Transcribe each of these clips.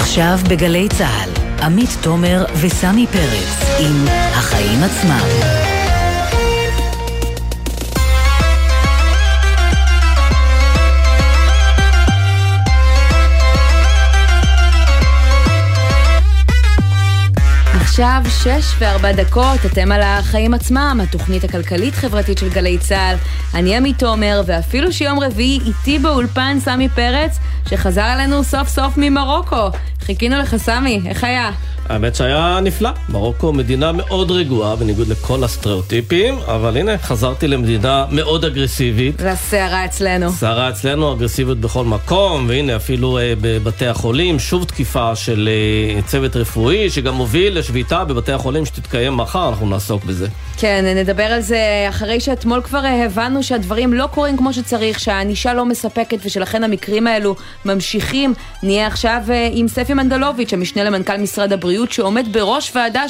עכשיו בגלי צה"ל, עמית תומר וסמי פרץ עם החיים עצמם. עכשיו שש וארבע דקות, אתם על החיים עצמם, התוכנית הכלכלית-חברתית של גלי צה"ל. אני עמית תומר, ואפילו שיום רביעי איתי באולפן סמי פרץ, שחזר אלינו סוף סוף ממרוקו. חיכינו לך סמי, איך היה? האמת שהיה נפלא. מרוקו מדינה מאוד רגועה, בניגוד לכל הסטריאוטיפים, אבל הנה, חזרתי למדינה מאוד אגרסיבית. זה הסערה אצלנו. סערה אצלנו, אגרסיביות בכל מקום, והנה אפילו אה, בבתי החולים, שוב תקיפה של אה, צוות רפואי, שגם מוביל לשביתה בבתי החולים שתתקיים מחר, אנחנו נעסוק בזה. כן, נדבר על זה אחרי שאתמול כבר אה, הבנו שהדברים לא קורים כמו שצריך, שהענישה לא מספקת ושלכן המקרים האלו ממשיכים. נהיה עכשיו אה, עם ספי מנדלוביץ', המשנה למנכ"ל משרד הבריאות, שעומד בראש ועדה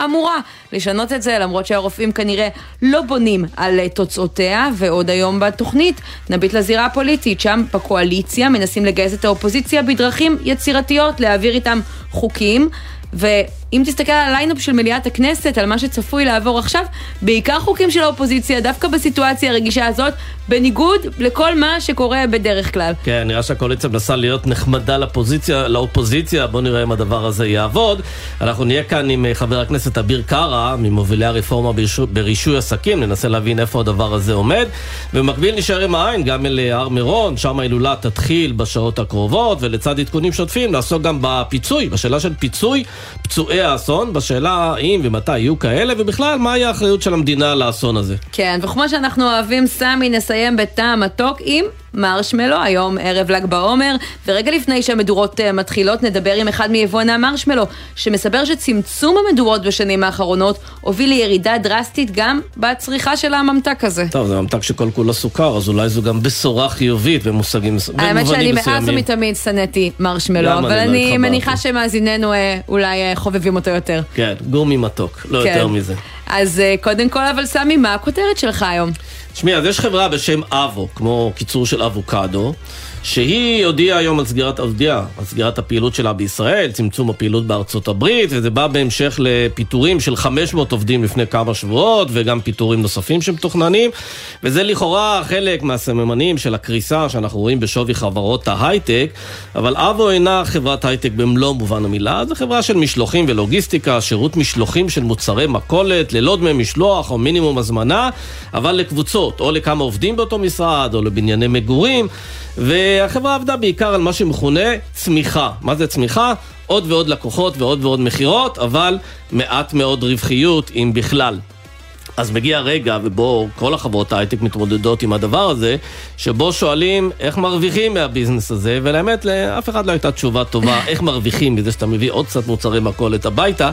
שאמורה לשנות את זה, למרות שהרופאים כנראה לא בונים על אה, תוצאותיה, ועוד היום בתוכנית נביט לזירה הפוליטית, שם בקואליציה מנסים לגייס את האופוזיציה בדרכים יצירתיות, להעביר איתם חוקים. ואם תסתכל על ה lineup של מליאת הכנסת, על מה שצפוי לעבור עכשיו, בעיקר חוקים של האופוזיציה, דווקא בסיטואציה הרגישה הזאת, בניגוד לכל מה שקורה בדרך כלל. כן, נראה שהקואליציה מנסה להיות נחמדה לפוזיציה, לאופוזיציה, בואו נראה אם הדבר הזה יעבוד. אנחנו נהיה כאן עם אה, חבר הכנסת אביר קארה, ממובילי הרפורמה ברישוי, ברישוי עסקים, ננסה להבין איפה הדבר הזה עומד. ובמקביל נשאר עם העין גם אל אה, הר מירון, שם ההילולה תתחיל בשעות הקרובות, ולצד עדכונים שוטפים נעסוק גם בפיצוי, בשאלה של פיצוי פצועי האסון, בשאלה האם ומתי יהיו כאלה, ובכלל, מהי האחריות של המדינה לאסון הזה. כן, וכמו שאנחנו אוהבים, סמי, נסיים בטעם מתוק עם מרשמלו, היום ערב ל"ג בעומר, ורגע לפני שהמדורות uh, מתחילות נדבר עם אחד מיבואני המרשמלו, שמסבר שצמצום המדורות בשנים האחרונות הוביל לירידה דרסטית גם בצריכה של הממתק הזה. טוב, זה ממתק שכל כולו סוכר, אז אולי זו גם בשורה חיובית במושגים מסוימים. האמת שאני מאז ומתמיד שנאתי מרשמלו, אבל אני, מניחה שמאזיננו אה, אולי אה, חובבים אותו יותר. כן, גומי מתוק, לא כן. יותר מזה. אז אה, קודם כל, אבל סמי, מה הכותרת שלך היום? תשמעי, אז יש חברה בשם אבו, כמו קיצור של אבוקדו, שהיא הודיעה היום על סגירת, הודיעה על סגירת הפעילות שלה בישראל, צמצום הפעילות בארצות הברית, וזה בא בהמשך לפיטורים של 500 עובדים לפני כמה שבועות, וגם פיטורים נוספים שמתוכננים, וזה לכאורה חלק מהסממנים של הקריסה שאנחנו רואים בשווי חברות ההייטק, אבל אבו אינה חברת הייטק במלוא מובן המילה, זו חברה של משלוחים ולוגיסטיקה, שירות משלוחים של מוצרי מכולת, ללא דמי משלוח או מינימום הזמנה, אבל לקבוצות, או לכמה עובדים באותו משרד, או לבנייני מגורים. והחברה עבדה בעיקר על מה שמכונה צמיחה. מה זה צמיחה? עוד ועוד לקוחות ועוד ועוד מכירות, אבל מעט מאוד רווחיות, אם בכלל. אז מגיע רגע ובו כל החברות ההייטק מתמודדות עם הדבר הזה, שבו שואלים איך מרוויחים מהביזנס הזה, ולאמת לאף אחד לא הייתה תשובה טובה איך מרוויחים מזה שאתה מביא עוד קצת מוצרי מכולת הביתה,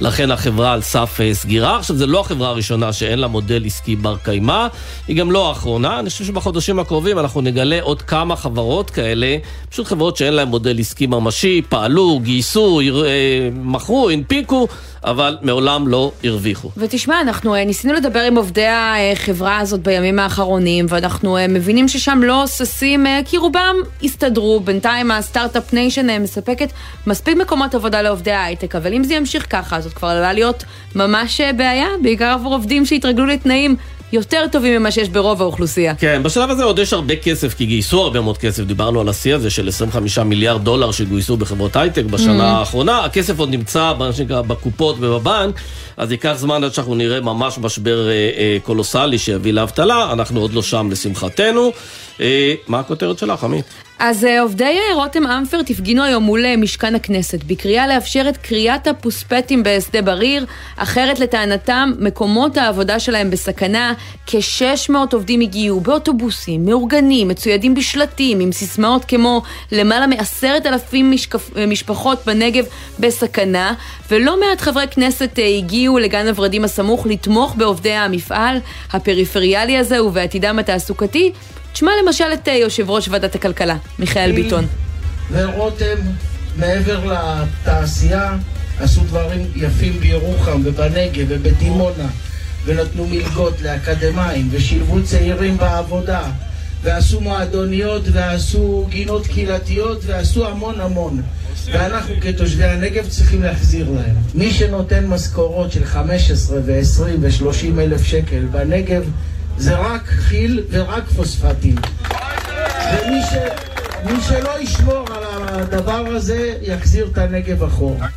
לכן החברה על סף אה, סגירה. עכשיו, זו לא החברה הראשונה שאין לה מודל עסקי בר קיימא, היא גם לא האחרונה. אני חושב שבחודשים הקרובים אנחנו נגלה עוד כמה חברות כאלה, פשוט חברות שאין להן מודל עסקי ממשי, פעלו, גייסו, אה, מכרו, הנפיקו. אבל מעולם לא הרוויחו. ותשמע, אנחנו אה, ניסינו לדבר עם עובדי החברה הזאת בימים האחרונים, ואנחנו אה, מבינים ששם לא ששים, אה, כי רובם הסתדרו. בינתיים ה start-up nation מספקת מספיק מקומות עבודה לעובדי ההייטק, אבל אם זה ימשיך ככה, זאת כבר עלולה להיות ממש בעיה, בעיקר עבור עובדים שהתרגלו לתנאים יותר טובים ממה שיש ברוב האוכלוסייה. כן, בשלב הזה עוד יש הרבה כסף, כי גייסו הרבה מאוד כסף. דיברנו על השיא הזה של 25 מיליארד דולר שגויסו בחברות הייטק בשנה mm. האחרונה. הכסף עוד נמצא, מה שנקרא, בקופות ובבנק, אז ייקח זמן עד שאנחנו נראה ממש משבר אה, אה, קולוסלי שיביא לאבטלה. אנחנו עוד לא שם לשמחתנו. אה, מה הכותרת שלך, עמית? אז אה, עובדי אה, רותם אמפרט הפגינו היום מול משכן הכנסת בקריאה לאפשר את קריאת הפוספטים בשדה בריר, אחרת לטענתם מקומות העבודה שלהם בסכנה. כ-600 עובדים הגיעו באוטובוסים, מאורגנים, מצוידים בשלטים, עם סיסמאות כמו למעלה מעשרת אלפים משקפ... משפחות בנגב בסכנה, ולא מעט חברי כנסת הגיעו לגן הוורדים הסמוך לתמוך בעובדי המפעל הפריפריאלי הזה ובעתידם התעסוקתי. תשמע למשל את אה, יושב ראש ועדת הכלכלה, מיכאל ביטון. ורותם, מעבר לתעשייה, עשו דברים יפים בירוחם ובנגב ובדימונה, ונתנו מלגות לאקדמאים, ושילבו צעירים בעבודה, ועשו מועדוניות, ועשו גינות קהילתיות, ועשו המון המון. ואנחנו כתושבי הנגב צריכים להחזיר להם. מי שנותן משכורות של 15 ו-20 ו-30 אלף שקל בנגב זה רק חיל ורק פוספטים. ומי ש... מי שלא ישמור על הדבר הזה, יחזיר את הנגב אחורה.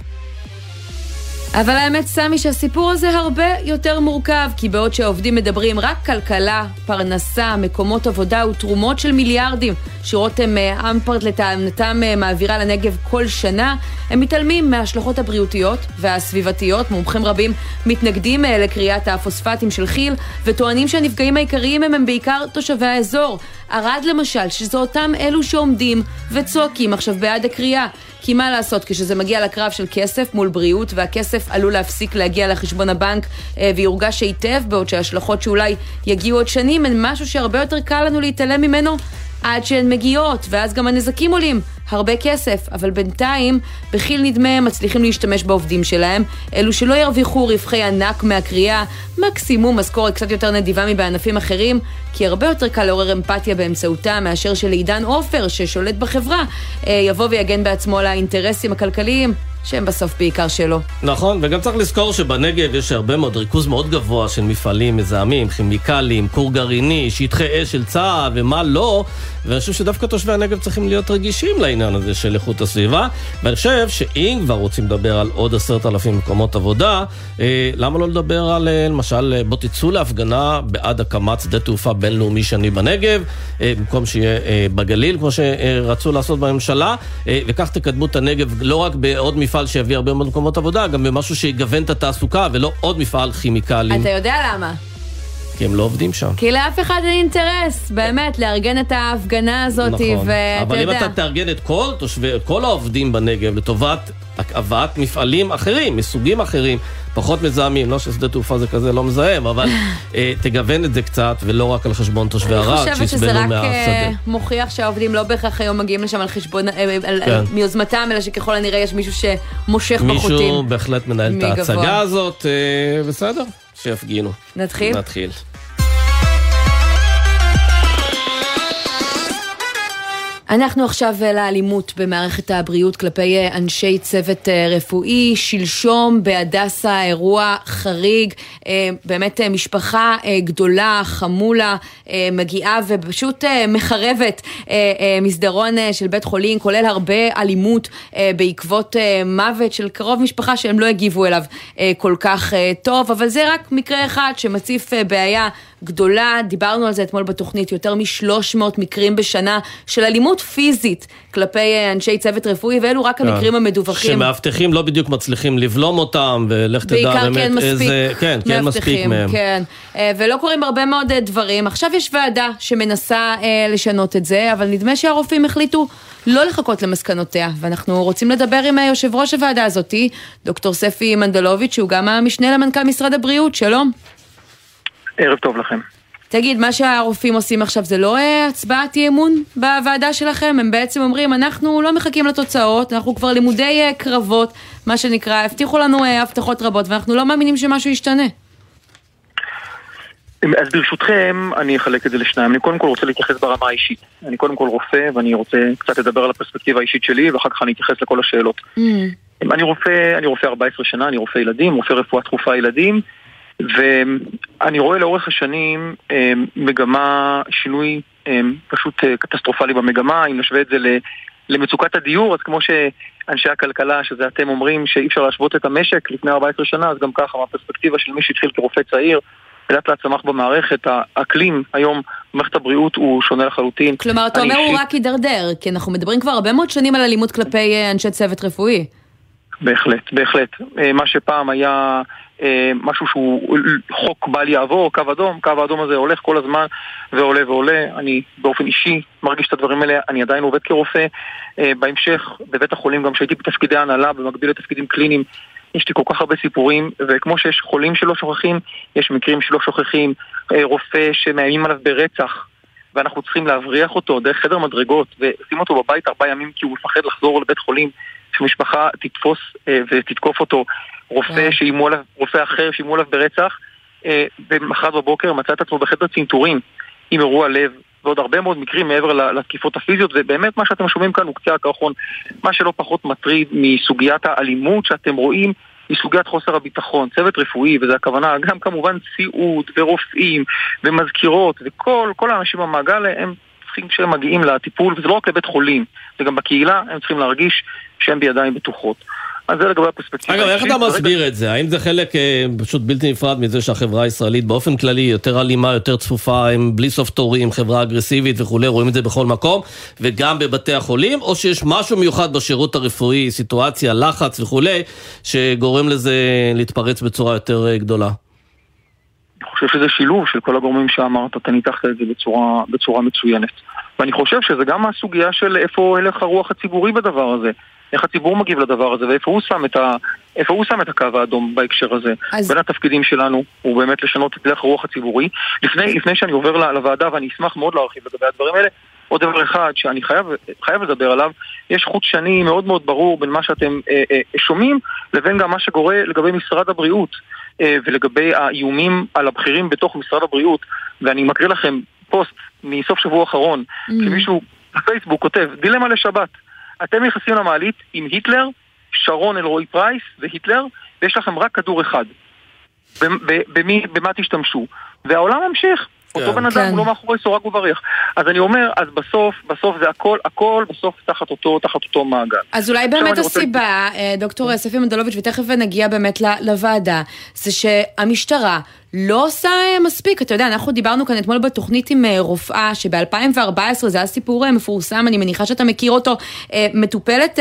אבל האמת, סמי, שהסיפור הזה הרבה יותר מורכב, כי בעוד שהעובדים מדברים רק כלכלה, פרנסה, מקומות עבודה ותרומות של מיליארדים שרותם אה, אמפרט לטענתם אה, מעבירה לנגב כל שנה, הם מתעלמים מההשלכות הבריאותיות והסביבתיות. מומחים רבים מתנגדים אה, לקריאת הפוספטים של כי"ל, וטוענים שהנפגעים העיקריים הם, הם בעיקר תושבי האזור. ערד למשל, שזה אותם אלו שעומדים וצועקים עכשיו בעד הקריאה. כי מה לעשות, כשזה מגיע לקרב של כסף מול בריאות, והכסף עלול להפסיק להגיע לחשבון הבנק אה, ויורגש היטב, בעוד שההשלכות שאולי יגיעו עוד שנים הן משהו שהרבה יותר קל לנו להתעלם ממנו עד שהן מגיעות, ואז גם הנזקים עולים. הרבה כסף, אבל בינתיים בכי"ל נדמה הם מצליחים להשתמש בעובדים שלהם, אלו שלא ירוויחו רווחי ענק מהקריאה, מקסימום משכורת קצת יותר נדיבה מבענפים אחרים, כי הרבה יותר קל לעורר אמפתיה באמצעותה מאשר שלעידן עופר, ששולט בחברה, אה, יבוא ויגן בעצמו על האינטרסים הכלכליים שהם בסוף בעיקר שלו. נכון, וגם צריך לזכור שבנגב יש הרבה מאוד ריכוז מאוד גבוה של מפעלים מזהמים, כימיקלים, כור גרעיני, שטחי אש של צה"ל ומה לא, ואני חושב שדוווקא תושבי הנגב צריכים להיות רגישים לעניין הזה של איכות הסביבה, ואני חושב שאם כבר רוצים לדבר על עוד עשרת אלפים מקומות עבודה, אה, למה לא לדבר על, אה, למשל, אה, בוא תצאו להפגנה בעד הקמת שדה תעופה בינלאומי שני בנגב, אה, במקום שיהיה אה, בגליל, כמו שרצו לעשות בממשלה, אה, וכך תקדמו את הנגב לא רק בעוד מפעל שיביא הרבה מאוד מקומות עבודה, גם במשהו שיגוון את התעסוקה, ולא עוד מפעל כימיקלים. אתה יודע למה? כי הם לא עובדים שם. כי לאף אחד אין אינטרס, באמת, לארגן את ההפגנה הזאת, נכון. ואתה יודע... אבל אם אתה תארגן את כל תושבי, כל העובדים בנגב לטובת הבאת מפעלים אחרים, מסוגים אחרים, פחות מזהמים, לא ששדה תעופה זה כזה לא מזהם, אבל אה, תגוון את זה קצת, ולא רק על חשבון תושבי ערד, אני חושבת שזה שיסבלו רק מהשדה. אה, מוכיח שהעובדים לא בהכרח היום מגיעים לשם על חשבון, אה, על- כן. מיוזמתם, אלא שככל הנראה יש מישהו שמושך בחוטים. מישהו בהחלט מנהל את. ההצגה הזאת, בסדר, שיפגינו. נתחיל? נתחיל. אנחנו עכשיו אה, לאלימות במערכת הבריאות כלפי אה, אנשי צוות אה, רפואי. שלשום בהדסה אירוע חריג, באמת משפחה גדולה, חמולה, מגיעה ופשוט מחרבת מסדרון של בית חולים, כולל הרבה אלימות בעקבות מוות של קרוב משפחה שהם לא הגיבו אליו כל כך טוב, אבל זה רק מקרה אחד שמציף בעיה גדולה, דיברנו על זה אתמול בתוכנית, יותר מ-300 מקרים בשנה של אלימות פיזית כלפי אה, אנשי צוות רפואי, ואלו רק המקרים המדווחים. שמאבטחים לא בדיוק מצליחים לבלום אותם, ולך תדע בעיקר באמת כן מספיק איזה... כן, כן מספיק מאבטחים, מהם. כן, אה, ולא קורים הרבה מאוד אה, דברים. עכשיו יש ועדה שמנסה לשנות את זה, אבל נדמה שהרופאים החליטו לא לחכות למסקנותיה, ואנחנו רוצים לדבר עם יושב ראש הוועדה הזאתי, דוקטור ספי מנדלוביץ', שהוא גם המשנה למנכ"ל משרד הבריאות, שלום. ערב טוב לכם. תגיד, מה שהרופאים עושים עכשיו זה לא אה, הצבעת אי אמון בוועדה שלכם? הם בעצם אומרים, אנחנו לא מחכים לתוצאות, אנחנו כבר לימודי אה, קרבות, מה שנקרא, הבטיחו לנו אה, הבטחות רבות, ואנחנו לא מאמינים שמשהו ישתנה. אז ברשותכם, אני אחלק את זה לשניים. אני קודם כל רוצה להתייחס ברמה האישית. אני קודם כל רופא, ואני רוצה קצת לדבר על הפרספקטיבה האישית שלי, ואחר כך אני אתייחס לכל השאלות. Mm. אני רופא, אני רופא 14 שנה, אני רופא ילדים, רופא רפואה דחופה ילדים, ואני רואה לאורך השנים אה, מגמה, שינוי אה, פשוט אה, קטסטרופלי במגמה, אם נשווה את זה למצוקת הדיור, אז כמו שאנשי הכלכלה, שזה אתם אומרים שאי אפשר להשוות את המשק לפני 14 שנה, אז גם ככה, מהפרספקטיבה של מי שהתחיל כרופא צעיר, לאט לאט צמח במערכת, האקלים היום במערכת הבריאות הוא שונה לחלוטין. כלומר, אתה אומר הוא רק הידרדר, כי אנחנו מדברים כבר הרבה מאוד שנים על אלימות כלפי אנשי צוות רפואי. בהחלט, בהחלט. מה שפעם היה משהו שהוא חוק בל יעבור, קו אדום, קו האדום הזה הולך כל הזמן ועולה ועולה. אני באופן אישי מרגיש את הדברים האלה, אני עדיין עובד כרופא. אה, בהמשך, בבית החולים, גם כשהייתי בתפקידי הנהלה, במקביל לתפקידים קליניים, יש לי כל כך הרבה סיפורים, וכמו שיש חולים שלא שוכחים, יש מקרים שלא שוכחים, אה, רופא שמאיימים עליו ברצח, ואנחנו צריכים להבריח אותו דרך חדר מדרגות, ולשים אותו בבית ארבעה ימים כי הוא מפחד לחזור לבית חולים, שמשפחה תתפוס אה, ותתקוף אותו, רופא וואו. שאיימו עליו, רופא אחר שאיימו עליו ברצח, אה, ומחרת בבוקר מצא את עצמו בחדר צנתורים עם אירוע לב, ועוד הרבה מאוד מקרים מעבר לתקיפות הפיזיות, ובאמת מה שאתם שומעים כאן הוא קצה הקרחון. מה שלא פחות מטריד מסוגיית האלימות שאתם רואים היא סוגיית חוסר הביטחון, צוות רפואי, וזו הכוונה גם כמובן סיעוד ורופאים ומזכירות וכל האנשים במעגל הם צריכים כשהם מגיעים לטיפול, וזה לא רק לבית חולים, זה גם בקהילה, הם צריכים להרגיש שהם בידיים בטוחות. אז זה לגבי הפרספקטיבה. אגב, איך אתה מסביר את זה? האם זה חלק אה, פשוט בלתי נפרד מזה שהחברה הישראלית באופן כללי יותר אלימה, יותר צפופה, הם בלי סוף תורים, חברה אגרסיבית וכולי, רואים את זה בכל מקום, וגם בבתי החולים, או שיש משהו מיוחד בשירות הרפואי, סיטואציה, לחץ וכולי, שגורם לזה להתפרץ בצורה יותר אה, גדולה? אני חושב שזה שילוב של כל הגורמים שאמרת, אתה ניתחת את זה בצורה, בצורה מצוינת. ואני חושב שזה גם הסוגיה של איפה הלך הרוח הציבורי בדבר הזה. איך הציבור מגיב לדבר הזה, ואיפה הוא שם את, ה, איפה הוא שם את הקו האדום בהקשר הזה. אז... בין התפקידים שלנו הוא באמת לשנות את דרך הרוח הציבורי. לפני, לפני שאני עובר לוועדה, ואני אשמח מאוד להרחיב לגבי הדברים האלה, עוד דבר אחד שאני חייב, חייב לדבר עליו, יש חוט שני מאוד מאוד ברור בין מה שאתם אה, אה, שומעים לבין גם מה שקורה לגבי משרד הבריאות אה, ולגבי האיומים על הבכירים בתוך משרד הבריאות. ואני מקריא לכם פוסט מסוף שבוע אחרון, mm. שמישהו בפייסבוק כותב, דילמה לשבת. אתם נכנסים למעלית עם היטלר, שרון אלרועי פרייס והיטלר, ויש לכם רק כדור אחד. במי, במה תשתמשו? והעולם ממשיך. אותו כן. בן אדם הוא לא מאחורי סורג ובריח. אז אני אומר, אז בסוף, בסוף זה הכל, הכל בסוף תחת אותו, תחת אותו מעגל. אז אולי באמת הסיבה, רוצה... דוקטור ספי מנדלוביץ', ותכף נגיע באמת לוועדה, זה שהמשטרה לא עושה אה, מספיק. אתה יודע, אנחנו דיברנו כאן אתמול בתוכנית עם אה, רופאה, שב-2014, זה היה סיפור אה, מפורסם, אני מניחה שאתה מכיר אותו, מטופלת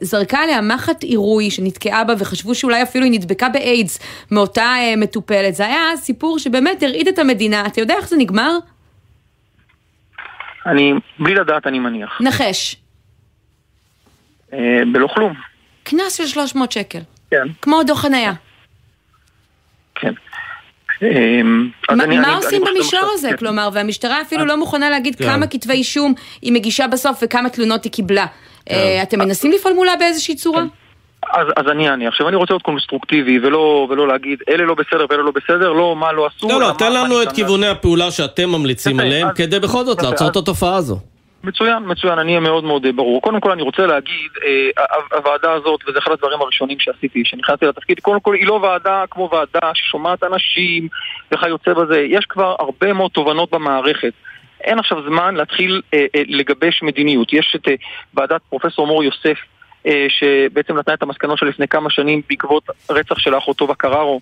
זרקה עליה מחט עירוי שנתקעה בה, וחשבו שאולי אפילו היא נדבקה באיידס מאותה מטופלת. זה היה סיפור שבאמת הרעיד את המדינה. אתה יודע איך זה נגמר? אני, בלי לדעת אני מניח. נחש. בלא כלום. קנס של 300 שקל. כן. כמו דוח חניה. אמ, מה עושים במישור הזה? כן. כלומר, והמשטרה אפילו לא מוכנה להגיד כן. כמה כתבי אישום היא מגישה בסוף וכמה תלונות היא קיבלה. כן. אה, אתם מנסים לפעול מולה באיזושהי צורה? אז, אז אני אענה. עכשיו אני רוצה להיות קונסטרוקטיבי ולא, ולא להגיד אלה לא בסדר ואלה לא בסדר, לא מה לא עשו. לא, לא, תן לנו את כיווני הפעולה שאתם ממליצים עליהם, כדי בכל זאת לעצור את התופעה הזו. מצוין, מצוין, אני אהיה מאוד מאוד ברור. קודם כל אני רוצה להגיד, אה, הוועדה הזאת, וזה אחד הדברים הראשונים שעשיתי, שנכנסתי לתפקיד, קודם כל היא לא ועדה כמו ועדה ששומעת אנשים וכיוצא בזה, יש כבר הרבה מאוד תובנות במערכת. אין עכשיו זמן להתחיל אה, אה, לגבש מדיניות. יש את אה, ועדת פרופסור מור יוסף, אה, שבעצם נתנה את המסקנות שלה לפני כמה שנים בעקבות רצח של אחותו בקררו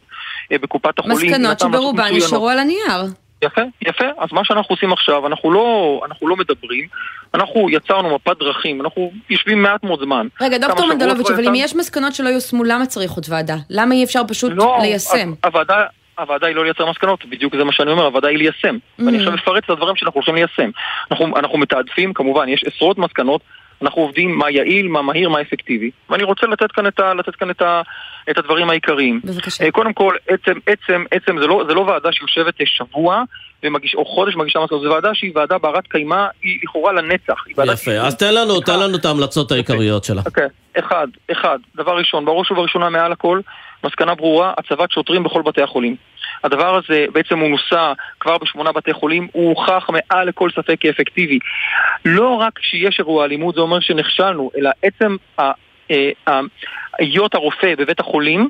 אה, בקופת החולים. מסקנות שברובן נשארו על הנייר. יפה, יפה. אז מה שאנחנו עושים עכשיו, אנחנו לא, אנחנו לא מדברים, אנחנו יצרנו מפת דרכים, אנחנו יושבים מעט מאוד זמן. רגע, דוקטור מנדלוביץ', אבל אם יש מסקנות שלא יושמו, למה צריך עוד ועדה? למה אי אפשר פשוט לא, ליישם? הוועדה... הוועדה היא לא לייצר מסקנות, בדיוק זה מה שאני אומר, הוועדה היא ליישם. Mm. ואני עכשיו אפרט את הדברים שאנחנו הולכים ליישם. אנחנו, אנחנו מתעדפים, כמובן, יש עשרות מסקנות, אנחנו עובדים מה יעיל, מה מהיר, מה אפקטיבי. ואני רוצה לתת כאן את, ה, לתת כאן את, ה, את הדברים העיקריים. בבקשה. אה, קודם כל, עצם, עצם, עצם, זה לא, זה לא ועדה שיושבת שבוע ומגיש, או חודש מגישה מסקנות, זו ועדה שהיא ועדה ברת קיימא, היא לכאורה לנצח. יפה, אז תן לנו, תן לנו את ההמלצות העיקריות שלה. אוקיי, אחד, אחד, דבר ראשון, בראש ובראשונה מעל הכל, מסקנה ברורה, הצבת שוטרים בכל בתי החולים. הדבר הזה בעצם הוא נוסע כבר בשמונה בתי חולים, הוא הוכח מעל לכל ספק כאפקטיבי. לא רק שיש אירוע אלימות זה אומר שנכשלנו, אלא עצם אה, היות הרופא בבית החולים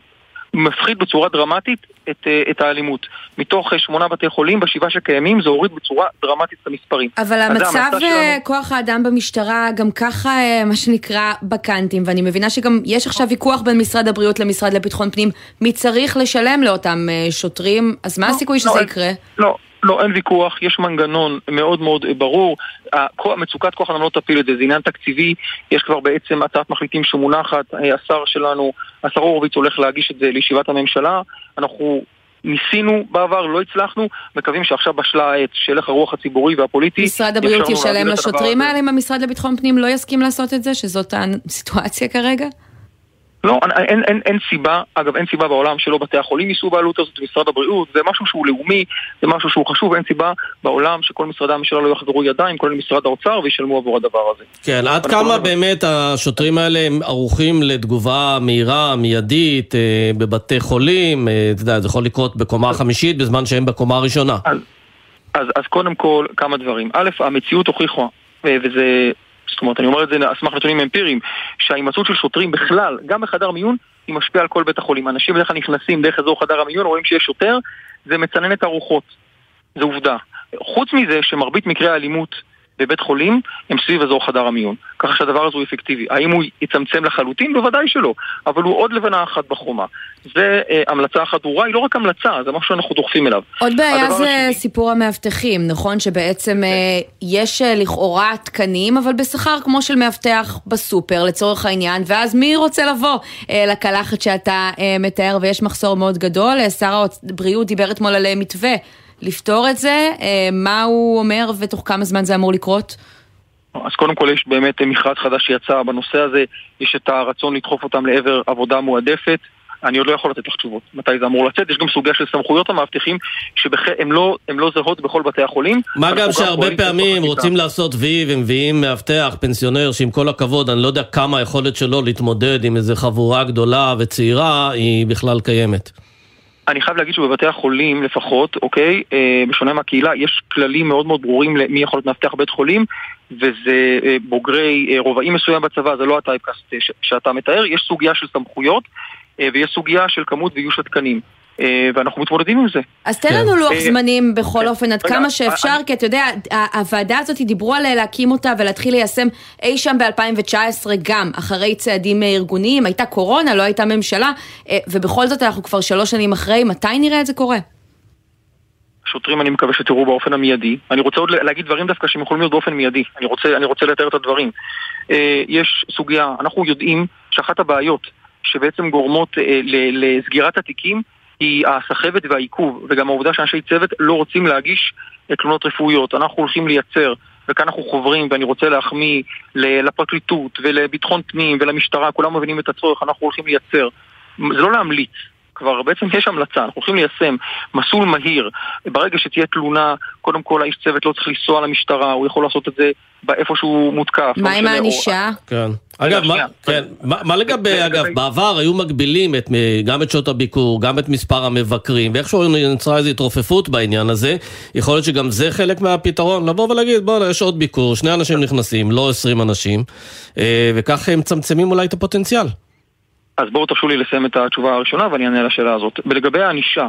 מפחית בצורה דרמטית את, אה, את האלימות. מתוך אה, שמונה בתי חולים, בשבעה שקיימים, זה הוריד בצורה דרמטית את המספרים. אבל המצב שלנו... כוח האדם במשטרה גם ככה, מה שנקרא, בקאנטים, ואני מבינה שגם יש עכשיו ויכוח בין משרד הבריאות למשרד לביטחון פנים, מי צריך לשלם לאותם שוטרים, אז מה לא, הסיכוי לא, שזה לא, יקרה? לא, לא, אין ויכוח, יש מנגנון מאוד מאוד ברור. מצוקת כוח אדם לא תפיל את זה, זה עניין תקציבי, יש כבר בעצם הצעת מחליטים שמונחת, השר שלנו, השר הורוביץ הולך להגיש את זה לישיבת הממשלה, אנחנו ניסינו בעבר, לא הצלחנו, מקווים שעכשיו בשלה העת שהלך הרוח הציבורי והפוליטי. משרד הבריאות ישלם לשוטרים האלה אם המשרד לביטחון פנים לא יסכים לעשות את זה, שזאת הסיטואציה כרגע? לא, אין, אין, אין סיבה, אגב אין סיבה בעולם שלא בתי החולים יישאו בעלות הזאת, משרד הבריאות, זה משהו שהוא לאומי, זה משהו שהוא חשוב, אין סיבה בעולם שכל משרדי הממשלה לא יחברו ידיים, כולל משרד האוצר, וישלמו עבור הדבר הזה. כן, עד כמה לא באמת השוטרים האלה הם ערוכים לתגובה מהירה, מיידית, אה, בבתי חולים, אה, אתה יודע, זה יכול לקרות בקומה החמישית בזמן שהם בקומה הראשונה. אז... אז, אז קודם כל, כמה דברים. א', המציאות הוכיחה, וזה, זאת אומרת, אני אומר את זה על סמך נתונים אמפיריים, שההימצאות של שוטרים בכלל, גם בחדר מיון, היא משפיעה על כל בית החולים. אנשים בדרך כלל נכנסים דרך אזור חדר המיון, רואים שיש שוטר, זה מצנן את הרוחות. זו עובדה. חוץ מזה שמרבית מקרי האלימות בבית חולים הם סביב אזור חדר המיון. ככה שהדבר הזה הוא אפקטיבי. האם הוא יצמצם לחלוטין? בוודאי שלא. אבל הוא עוד לבנה אחת בחומה. זה אה, המלצה אחת ברורה, היא לא רק המלצה, זה משהו שאנחנו דוחפים אליו. עוד בעיה זה השני... סיפור המאבטחים, נכון? שבעצם. אה, יש אה, לכאורה תקנים, אבל בשכר כמו של מאבטח בסופר לצורך העניין, ואז מי רוצה לבוא אה, לקלחת שאתה אה, מתאר ויש מחסור מאוד גדול? אה, שר הבריאות דיבר אתמול על אה, מתווה. לפתור את זה? אה, מה הוא אומר ותוך כמה זמן זה אמור לקרות? אז קודם כל יש באמת מכרז חדש שיצא בנושא הזה, יש את הרצון לדחוף אותם לעבר עבודה מועדפת. אני עוד לא יכול לתת לך תשובות מתי זה אמור לצאת, יש גם סוגיה של סמכויות המאבטחים שהן לא, לא זהות בכל בתי החולים. מה גם שהרבה פעמים רוצים לעשות וי ומביאים מאבטח, פנסיונר, שעם כל הכבוד, אני לא יודע כמה היכולת שלו להתמודד עם איזו חבורה גדולה וצעירה היא בכלל קיימת. אני חייב להגיד שבבתי החולים לפחות, אוקיי, אה, בשונה מהקהילה, יש כללים מאוד מאוד ברורים למי יכול להיות מאבטח בית חולים וזה אה, בוגרי אה, רובעים מסוים בצבא, זה לא הטייפקאסט שאתה מתאר, יש סוגיה של סמכויות ויש סוגיה של כמות ואיוש התקנים. אה, ואנחנו מתמודדים עם זה. אז תן לנו לוח אה, זמנים בכל כן. אופן עד כמה שאפשר, כי אתה יודע, הוועדה הזאת דיברו על להקים אותה ולהתחיל ליישם אי שם ב-2019 גם, אחרי צעדים ארגוניים, הייתה קורונה, לא הייתה ממשלה, אה, ובכל זאת אנחנו כבר שלוש שנים אחרי, מתי נראה את זה קורה? שוטרים אני מקווה שתראו באופן המיידי. אני רוצה עוד להגיד דברים דווקא שהם יכולים להיות באופן מיידי. אני רוצה, אני רוצה לתאר את הדברים. יש סוגיה, אנחנו יודעים שאחת הבעיות שבעצם גורמות לסגירת התיקים היא הסחבת והעיכוב, וגם העובדה שאנשי צוות לא רוצים להגיש תלונות רפואיות. אנחנו הולכים לייצר, וכאן אנחנו חוברים, ואני רוצה להחמיא לפרקליטות ולביטחון פנים ולמשטרה, כולם מבינים את הצורך, אנחנו הולכים לייצר. זה לא להמליץ, כבר בעצם יש המלצה, אנחנו הולכים ליישם מסלול מהיר. ברגע שתהיה תלונה, קודם כל האיש צוות לא צריך לנסוע למשטרה, הוא יכול לעשות את זה באיפה שהוא מותקף. מה עם הענישה? כן. אגב, מה, כן, מה, מה לגבי, אגב, בעבר היו מגבילים את, גם את שעות הביקור, גם את מספר המבקרים, ואיכשהו נוצרה איזו התרופפות בעניין הזה, יכול להיות שגם זה חלק מהפתרון, לבוא ולהגיד, בוא'נה, יש עוד ביקור, שני אנשים נכנסים, לא עשרים אנשים, אה, וכך הם מצמצמים אולי את הפוטנציאל. אז בואו תרשו לי לסיים את התשובה הראשונה ואני אענה לשאלה הזאת. ולגבי הענישה,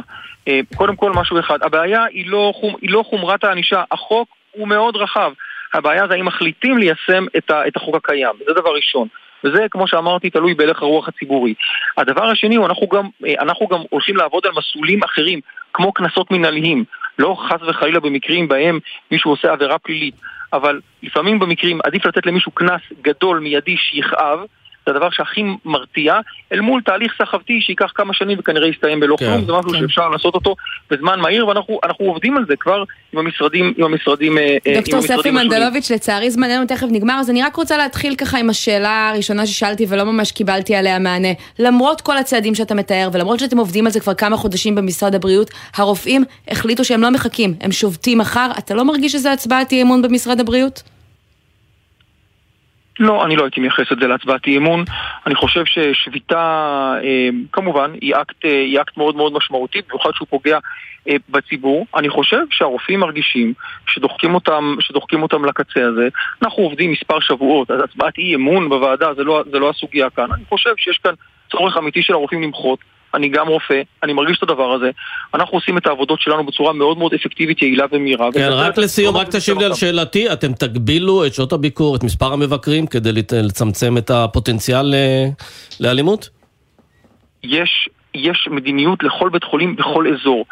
אה, קודם כל משהו אחד, הבעיה היא לא, חומ, היא לא חומרת הענישה, החוק הוא מאוד רחב. הבעיה זה האם מחליטים ליישם את, ה, את החוק הקיים, זה דבר ראשון. וזה, כמו שאמרתי, תלוי בהלך הרוח הציבורי. הדבר השני הוא, אנחנו גם, אה, אנחנו גם הולכים לעבוד על מסלולים אחרים, כמו קנסות מנהליים. לא חס וחלילה במקרים בהם מישהו עושה עבירה פלילית, אבל לפעמים במקרים עדיף לתת למישהו קנס גדול, מיידי, שיכאב, זה הדבר שהכי מרתיע, אל מול תהליך סחבתי שייקח כמה שנים וכנראה יסתיים בלא כן, כלום, זה משהו כן. שאפשר לעשות אותו בזמן מהיר, ואנחנו עובדים על זה כבר עם המשרדים, עם המשרדים, אה, אה, דוקטור ספי מנדלוביץ', לצערי זמננו תכף נגמר, אז אני רק רוצה להתחיל ככה עם השאלה הראשונה ששאלתי ולא ממש קיבלתי עליה מענה. למרות כל הצעדים שאתה מתאר, ולמרות שאתם עובדים על זה כבר כמה חודשים במשרד הבריאות, הרופאים החליטו שהם לא מחכים, הם שובתים מחר, אתה לא מרגיש שזה הצבעת אי אמון במשרד הבריאות? לא, אני לא הייתי מייחס את זה להצבעת אי אמון. אני חושב ששביתה, אה, כמובן, היא אקט, אה, היא אקט מאוד מאוד משמעותי, במיוחד שהוא פוגע אה, בציבור. אני חושב שהרופאים מרגישים שדוחקים אותם, שדוחקים אותם לקצה הזה. אנחנו עובדים מספר שבועות, אז הצבעת אי אמון בוועדה זה לא, זה לא הסוגיה כאן. אני חושב שיש כאן צורך אמיתי של הרופאים למחות. אני גם רופא, אני מרגיש את הדבר הזה. אנחנו עושים את העבודות שלנו בצורה מאוד מאוד אפקטיבית, יעילה ומהירה. כן, רק לסיום, רק תשיב לי על שאלתי, אתם תגבילו את שעות הביקור, את מספר המבקרים, כדי לצמצם את הפוטנציאל אה, לאלימות? יש, יש מדיניות לכל בית חולים בכל אזור.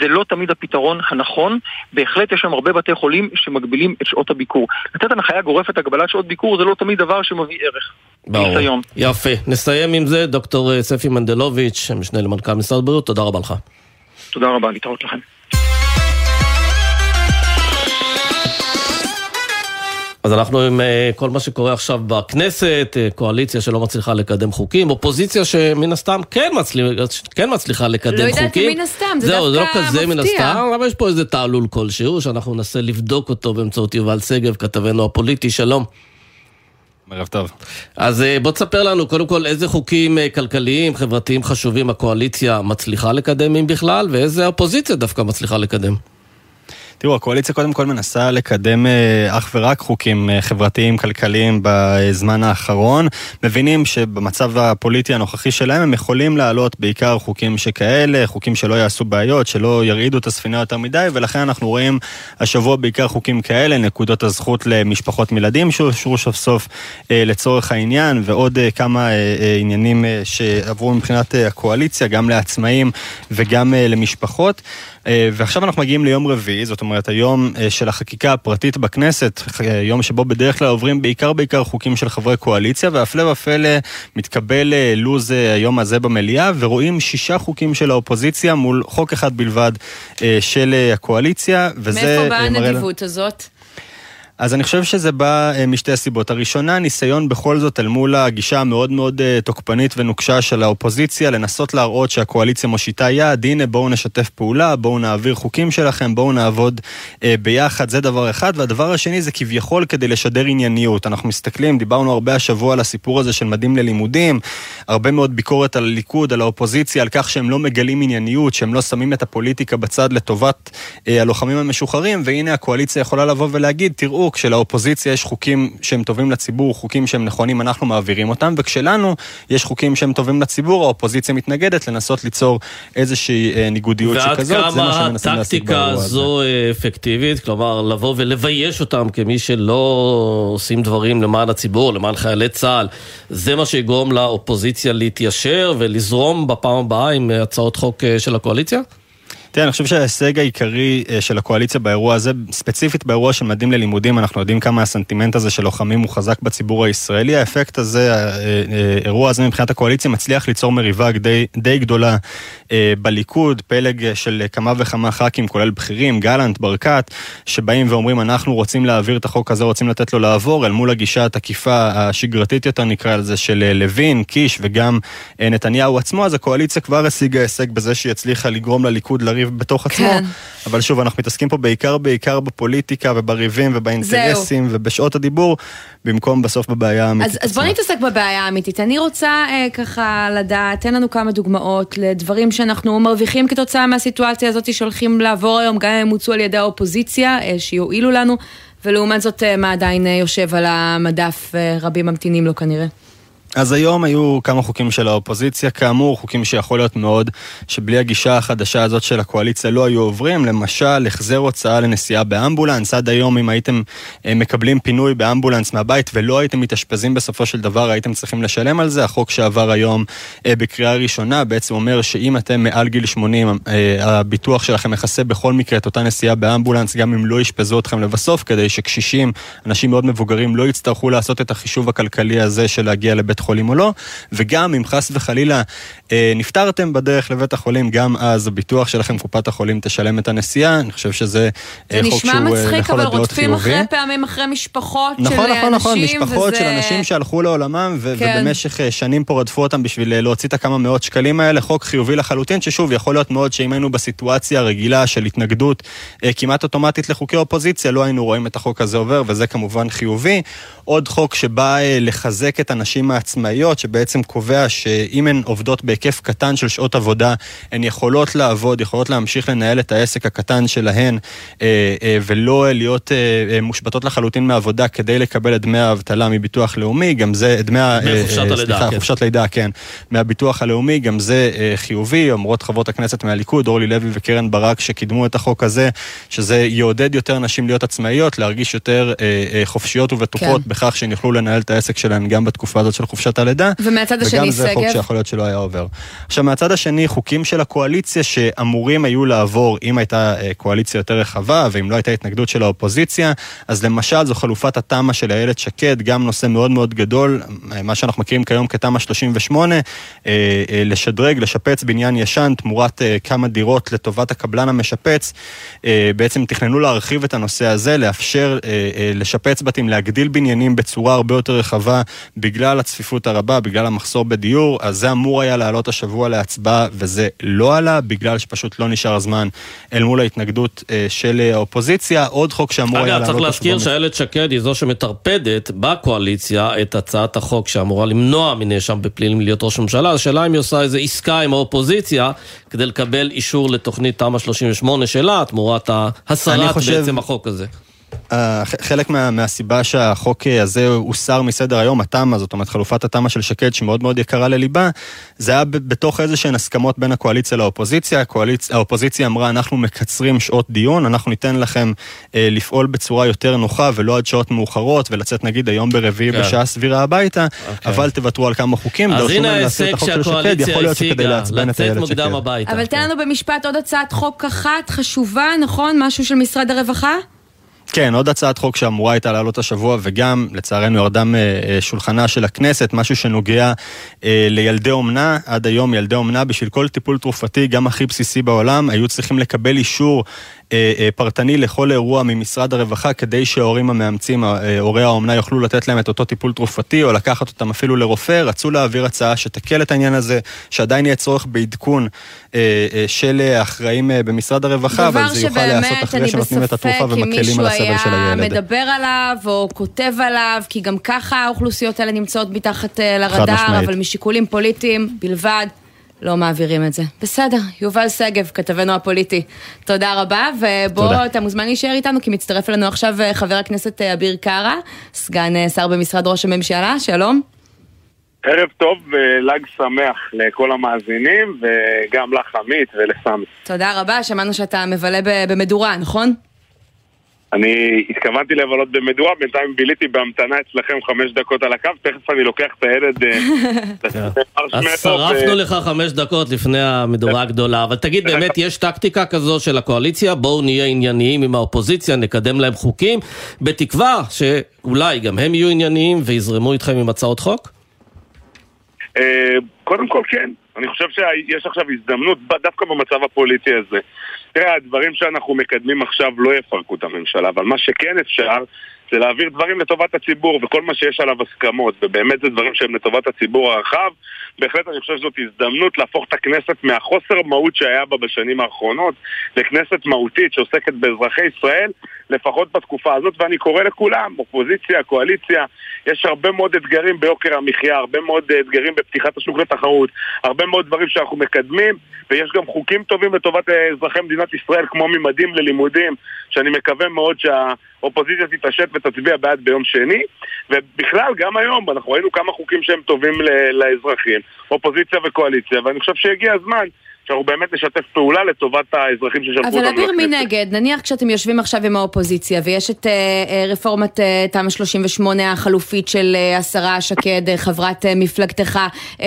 זה לא תמיד הפתרון הנכון, בהחלט יש שם הרבה בתי חולים שמגבילים את שעות הביקור. לתת הנחיה גורפת הגבלת שעות ביקור זה לא תמיד דבר שמביא ערך. ברור. יפה. נסיים עם זה, דוקטור אה, ספי מנדלוביץ', משנה למנכ"ל משרד הבריאות, תודה רבה לך. תודה רבה, להתראות לכם. אז אנחנו עם אה, כל מה שקורה עכשיו בכנסת, אה, קואליציה שלא מצליחה לקדם חוקים, אופוזיציה שמן הסתם כן, מצליח, כן מצליחה לקדם לא חוקים. לא יודעת מן הסתם, זה זהו, דווקא מפתיע. זהו, זה לא כזה מן הסתם, אבל יש פה איזה תעלול כלשהו, שאנחנו ננסה לבדוק אותו באמצעות יובל שגב, כתבנו הפוליטי, שלום. ערב טוב. אז אה, בוא תספר לנו, קודם כל, איזה חוקים כלכליים, חברתיים חשובים הקואליציה מצליחה לקדם, אם בכלל, ואיזה האופוזיציה דווקא מצליחה לקדם. תראו, הקואליציה קודם כל מנסה לקדם אה, אך ורק חוקים אה, חברתיים, כלכליים בזמן האחרון. מבינים שבמצב הפוליטי הנוכחי שלהם הם יכולים להעלות בעיקר חוקים שכאלה, חוקים שלא יעשו בעיות, שלא ירעידו את הספינה יותר מדי, ולכן אנחנו רואים השבוע בעיקר חוקים כאלה, נקודות הזכות למשפחות מילדים שאושרו סוף סוף לצורך העניין, ועוד כמה עניינים שעברו מבחינת הקואליציה, גם לעצמאים וגם למשפחות. אה, ועכשיו אנחנו מגיעים ליום רביעי, זאת אומרת היום אה, של החקיקה הפרטית בכנסת, אה, יום שבו בדרך כלל עוברים בעיקר בעיקר חוקים של חברי קואליציה, והפלא ופלא מתקבל לוז היום הזה במליאה, ורואים שישה חוקים של האופוזיציה מול חוק אחד בלבד של הקואליציה, וזה... מאיפה באה הנדיבות הזאת? אז אני חושב שזה בא אה, משתי סיבות. הראשונה, ניסיון בכל זאת אל מול הגישה המאוד מאוד אה, תוקפנית ונוקשה של האופוזיציה, לנסות להראות שהקואליציה מושיטה יד, הנה בואו נשתף פעולה, בואו נעביר חוקים שלכם, בואו נעבוד אה, ביחד, זה דבר אחד. והדבר השני זה כביכול כדי לשדר ענייניות. אנחנו מסתכלים, דיברנו הרבה השבוע על הסיפור הזה של מדים ללימודים, הרבה מאוד ביקורת על הליכוד, על האופוזיציה, על כך שהם לא מגלים ענייניות, שהם לא שמים את הפוליטיקה בצד לטובת אה, הלוחמים המשוחררים, והנה תראו, כשלאופוזיציה יש חוקים שהם טובים לציבור, חוקים שהם נכונים, אנחנו מעבירים אותם, וכשלנו יש חוקים שהם טובים לציבור, האופוזיציה מתנגדת לנסות ליצור איזושהי אה, ניגודיות שכזאת, זה מה שמנסים להשיג באירוע הזה. ועד כמה הטקטיקה הזו אה, אפקטיבית, כלומר לבוא ולבייש אותם כמי שלא עושים דברים למען הציבור, למען חיילי צה"ל, זה מה שיגרום לאופוזיציה להתיישר ולזרום בפעם הבאה עם הצעות חוק אה, של הקואליציה? תראה, אני חושב שההישג העיקרי אה, של הקואליציה באירוע הזה, ספציפית באירוע של מדים ללימודים, אנחנו יודעים כמה הסנטימנט הזה של לוחמים הוא חזק בציבור הישראלי. האפקט הזה, האירוע אה, אה, הזה מבחינת הקואליציה מצליח ליצור מריבה די, די גדולה בליכוד, פלג של כמה וכמה ח"כים, כולל בכירים, גלנט, ברקת, שבאים ואומרים, אנחנו רוצים להעביר את החוק הזה, רוצים לתת לו לעבור, אל מול הגישה התקיפה השגרתית יותר נקרא לזה, של לוין, קיש וגם נתניהו עצמו, אז הקואליציה כבר השיגה הישג בזה שהיא הצליחה לגרום לליכוד לריב לריב בתוך עצמו. כן. אבל שוב, אנחנו מתעסקים פה בעיקר בעיקר בפוליטיקה ובריבים ובאינטרסים זהו. ובשעות הדיבור, במקום בסוף בבעיה האמיתית. אז, אז בוא נתעסק בבעיה האמיתית. אני רוצה אה, ככה לדעת, תן לנו כמה דוגמאות לדברים שאנחנו מרוויחים כתוצאה מהסיטואציה הזאת שהולכים לעבור היום, גם אם הם הוצאו על ידי האופוזיציה, אה, שיועילו לנו, ולעומת זאת, אה, מה עדיין אה, יושב על המדף, אה, רבים ממתינים לו כנראה. אז היום היו כמה חוקים של האופוזיציה, כאמור, חוקים שיכול להיות מאוד שבלי הגישה החדשה הזאת של הקואליציה לא היו עוברים, למשל, החזר הוצאה לנסיעה באמבולנס, עד היום אם הייתם אה, מקבלים פינוי באמבולנס מהבית ולא הייתם מתאשפזים בסופו של דבר, הייתם צריכים לשלם על זה. החוק שעבר היום אה, בקריאה ראשונה בעצם אומר שאם אתם מעל גיל 80, אה, הביטוח שלכם מכסה בכל מקרה את אותה נסיעה באמבולנס, גם אם לא ישפזו אתכם לבסוף, כדי שקשישים, אנשים מאוד מבוגרים, לא יצטרכו לעשות את החישוב הכלכלי הזה של להגיע לבית חולים או לא, וגם אם חס וחלילה נפטרתם בדרך לבית החולים, גם אז הביטוח שלכם, קופת החולים תשלם את הנסיעה, אני חושב שזה אה, חוק שהוא לכל הדעות חיובי. זה נשמע מצחיק, אבל רודפים אחרי פעמים אחרי משפחות נכון, של נכון, נכון, אנשים, משפחות וזה... של אנשים שהלכו לעולמם, ו- כן. ובמשך אה, שנים פה רדפו אותם בשביל להוציא את הכמה מאות שקלים האלה, חוק חיובי לחלוטין, ששוב, יכול להיות מאוד שאם היינו בסיטואציה הרגילה של התנגדות כמעט אוטומטית לחוקי אופוזיציה, לא היינו רואים את החוק הזה עובר, וזה כמובן חיובי. עוד חוק שבא לחזק את הנשים העצמאיות, שבעצם קובע שאם הן עובדות בהיקף קטן של שעות עבודה, הן יכולות לעבוד, יכולות להמשיך לנהל את העסק הקטן שלהן, אה, אה, ולא להיות אה, מושבתות לחלוטין מעבודה כדי לקבל את דמי האבטלה מביטוח לאומי, גם זה, דמי ה... חופשת הלידה, סליחה, כן. חופשת לידה, כן, מהביטוח הלאומי, גם זה חיובי, אומרות חברות הכנסת מהליכוד, אורלי לוי וקרן ברק, שקידמו את החוק הזה, שזה יעודד יותר נשים להיות עצמאיות, להרגיש יותר חופשיות ובטוחות כן. בכך שהן יוכלו לנהל את העסק שלהן גם בתקופה הזאת של חופשת הלידה. ומהצד השני, וגם זה חוק שיכול להיות שלא היה עובר. עכשיו, מהצד השני, חוקים של הקואליציה שאמורים היו לעבור אם הייתה אה, קואליציה יותר רחבה ואם לא הייתה התנגדות של האופוזיציה, אז למשל זו חלופת התמ"א של איילת שקד, גם נושא מאוד מאוד גדול, אה, מה שאנחנו מכירים כיום כתמ"א 38, אה, לשדרג, לשפץ בניין ישן תמורת כמה דירות לטובת הקבלן המשפץ. בעצם תכננו להרחיב את הנושא הזה, לאפשר לשפץ בתים, להגדיל בניינים בצורה הרבה יותר רחבה בגלל הצפיפות. הרבה בגלל המחסור בדיור, אז זה אמור היה לעלות השבוע להצבעה וזה לא עלה, בגלל שפשוט לא נשאר זמן אל מול ההתנגדות אה, של האופוזיציה. עוד חוק שאמור היה לעלות השבוע... אגב, צריך להזכיר שאיילת שקד היא זו שמטרפדת בקואליציה את הצעת החוק שאמורה למנוע מנאשם בפלילים להיות ראש ממשלה. השאלה אם היא עושה איזו עסקה עם האופוזיציה כדי לקבל אישור לתוכנית תמ"א 38 שלה, תמורת הסרת חושב... בעצם החוק הזה. חלק מה, מהסיבה שהחוק הזה הוסר מסדר היום, התמ"א, זאת אומרת חלופת התמ"א של שקד, שמאוד מאוד יקרה לליבה, זה היה בתוך איזה שהן הסכמות בין הקואליציה לאופוזיציה. הקואליצ... האופוזיציה אמרה, אנחנו מקצרים שעות דיון, אנחנו ניתן לכם אה, לפעול בצורה יותר נוחה ולא עד שעות מאוחרות, ולצאת נגיד היום ברביעי כן. בשעה סבירה הביתה, okay. אוקיי. אבל תוותרו על כמה חוקים, דרשו מהם להסיר את החוק של שקד, יכול להיות שכדי לעצבן את איילת שקד. אבל תן לנו במשפט עוד הצעת חוק אחת חשובה, נכון? משהו של משרד הרווחה? כן, עוד הצעת חוק שאמורה הייתה לעלות השבוע, וגם, לצערנו, ירדה משולחנה של הכנסת, משהו שנוגע אה, לילדי אומנה. עד היום ילדי אומנה, בשביל כל טיפול תרופתי, גם הכי בסיסי בעולם, היו צריכים לקבל אישור פרטני לכל אירוע ממשרד הרווחה, כדי שההורים המאמצים, אה, הורי האומנה, יוכלו לתת להם את אותו טיפול תרופתי, או לקחת אותם אפילו לרופא. רצו להעביר הצעה שתקל את העניין הזה, שעדיין יהיה צורך בעדכון של האחראים במשרד הרווחה, אבל זה יוכל להיעשות אחרי שנותנים את התרופה ומקלים על הסבל של הילד. מדבר עליו או כותב עליו, כי גם ככה האוכלוסיות האלה נמצאות מתחת לרדאר, אבל משיקולים פוליטיים בלבד. לא מעבירים את זה. בסדר, יובל שגב, כתבנו הפוליטי. תודה רבה, ובוא, אתה מוזמן להישאר איתנו, כי מצטרף אלינו עכשיו אה, חבר הכנסת אה, אביר קארה, סגן אה, שר במשרד ראש הממשלה, שלום. ערב טוב ולג שמח לכל המאזינים, וגם לך עמית ולסמי. תודה רבה, שמענו שאתה מבלה במדורה, נכון? אני התכוונתי לבלות במדורה, בינתיים ביליתי בהמתנה אצלכם חמש דקות על הקו, תכף אני לוקח את הילד... אה, אז שרפנו לך חמש דקות לפני המדורה הגדולה, אבל תגיד, באמת יש טקטיקה כזו של הקואליציה? בואו נהיה ענייניים עם האופוזיציה, נקדם להם חוקים, בתקווה שאולי גם הם יהיו ענייניים ויזרמו איתכם עם הצעות חוק? אה, קודם כל כן, אני חושב שיש עכשיו הזדמנות, דווקא במצב הפוליטי הזה. תראה, הדברים שאנחנו מקדמים עכשיו לא יפרקו את הממשלה, אבל מה שכן אפשר זה להעביר דברים לטובת הציבור, וכל מה שיש עליו הסכמות, ובאמת זה דברים שהם לטובת הציבור הרחב, בהחלט אני חושב שזאת הזדמנות להפוך את הכנסת מהחוסר מהות שהיה בה בשנים האחרונות לכנסת מהותית שעוסקת באזרחי ישראל, לפחות בתקופה הזאת, ואני קורא לכולם, אופוזיציה, קואליציה, יש הרבה מאוד אתגרים ביוקר המחיה, הרבה מאוד אתגרים בפתיחת השוק לתחרות, הרבה מאוד דברים שאנחנו מקדמים, ויש גם חוקים טובים לטובת אזרחי מדינת ישראל, כמו ממדים ללימודים, שאני מקווה מאוד שהאופוזיציה תתעשת ותצביע בעד ביום שני. ובכלל, גם היום, אנחנו ראינו כמה חוקים שהם טובים לאזרחים, אופוזיציה וקואליציה, ואני חושב שהגיע הזמן שאנחנו באמת נשתף פעולה לטובת האזרחים ששלחו אותנו לכנסת. אבל אביר מנגד, נניח כשאתם יושבים עכשיו עם האופוזיציה ויש את אה, אה, רפורמת אה, תמ"א 38 החלופית של השרה שקד, חברת מפלגתך,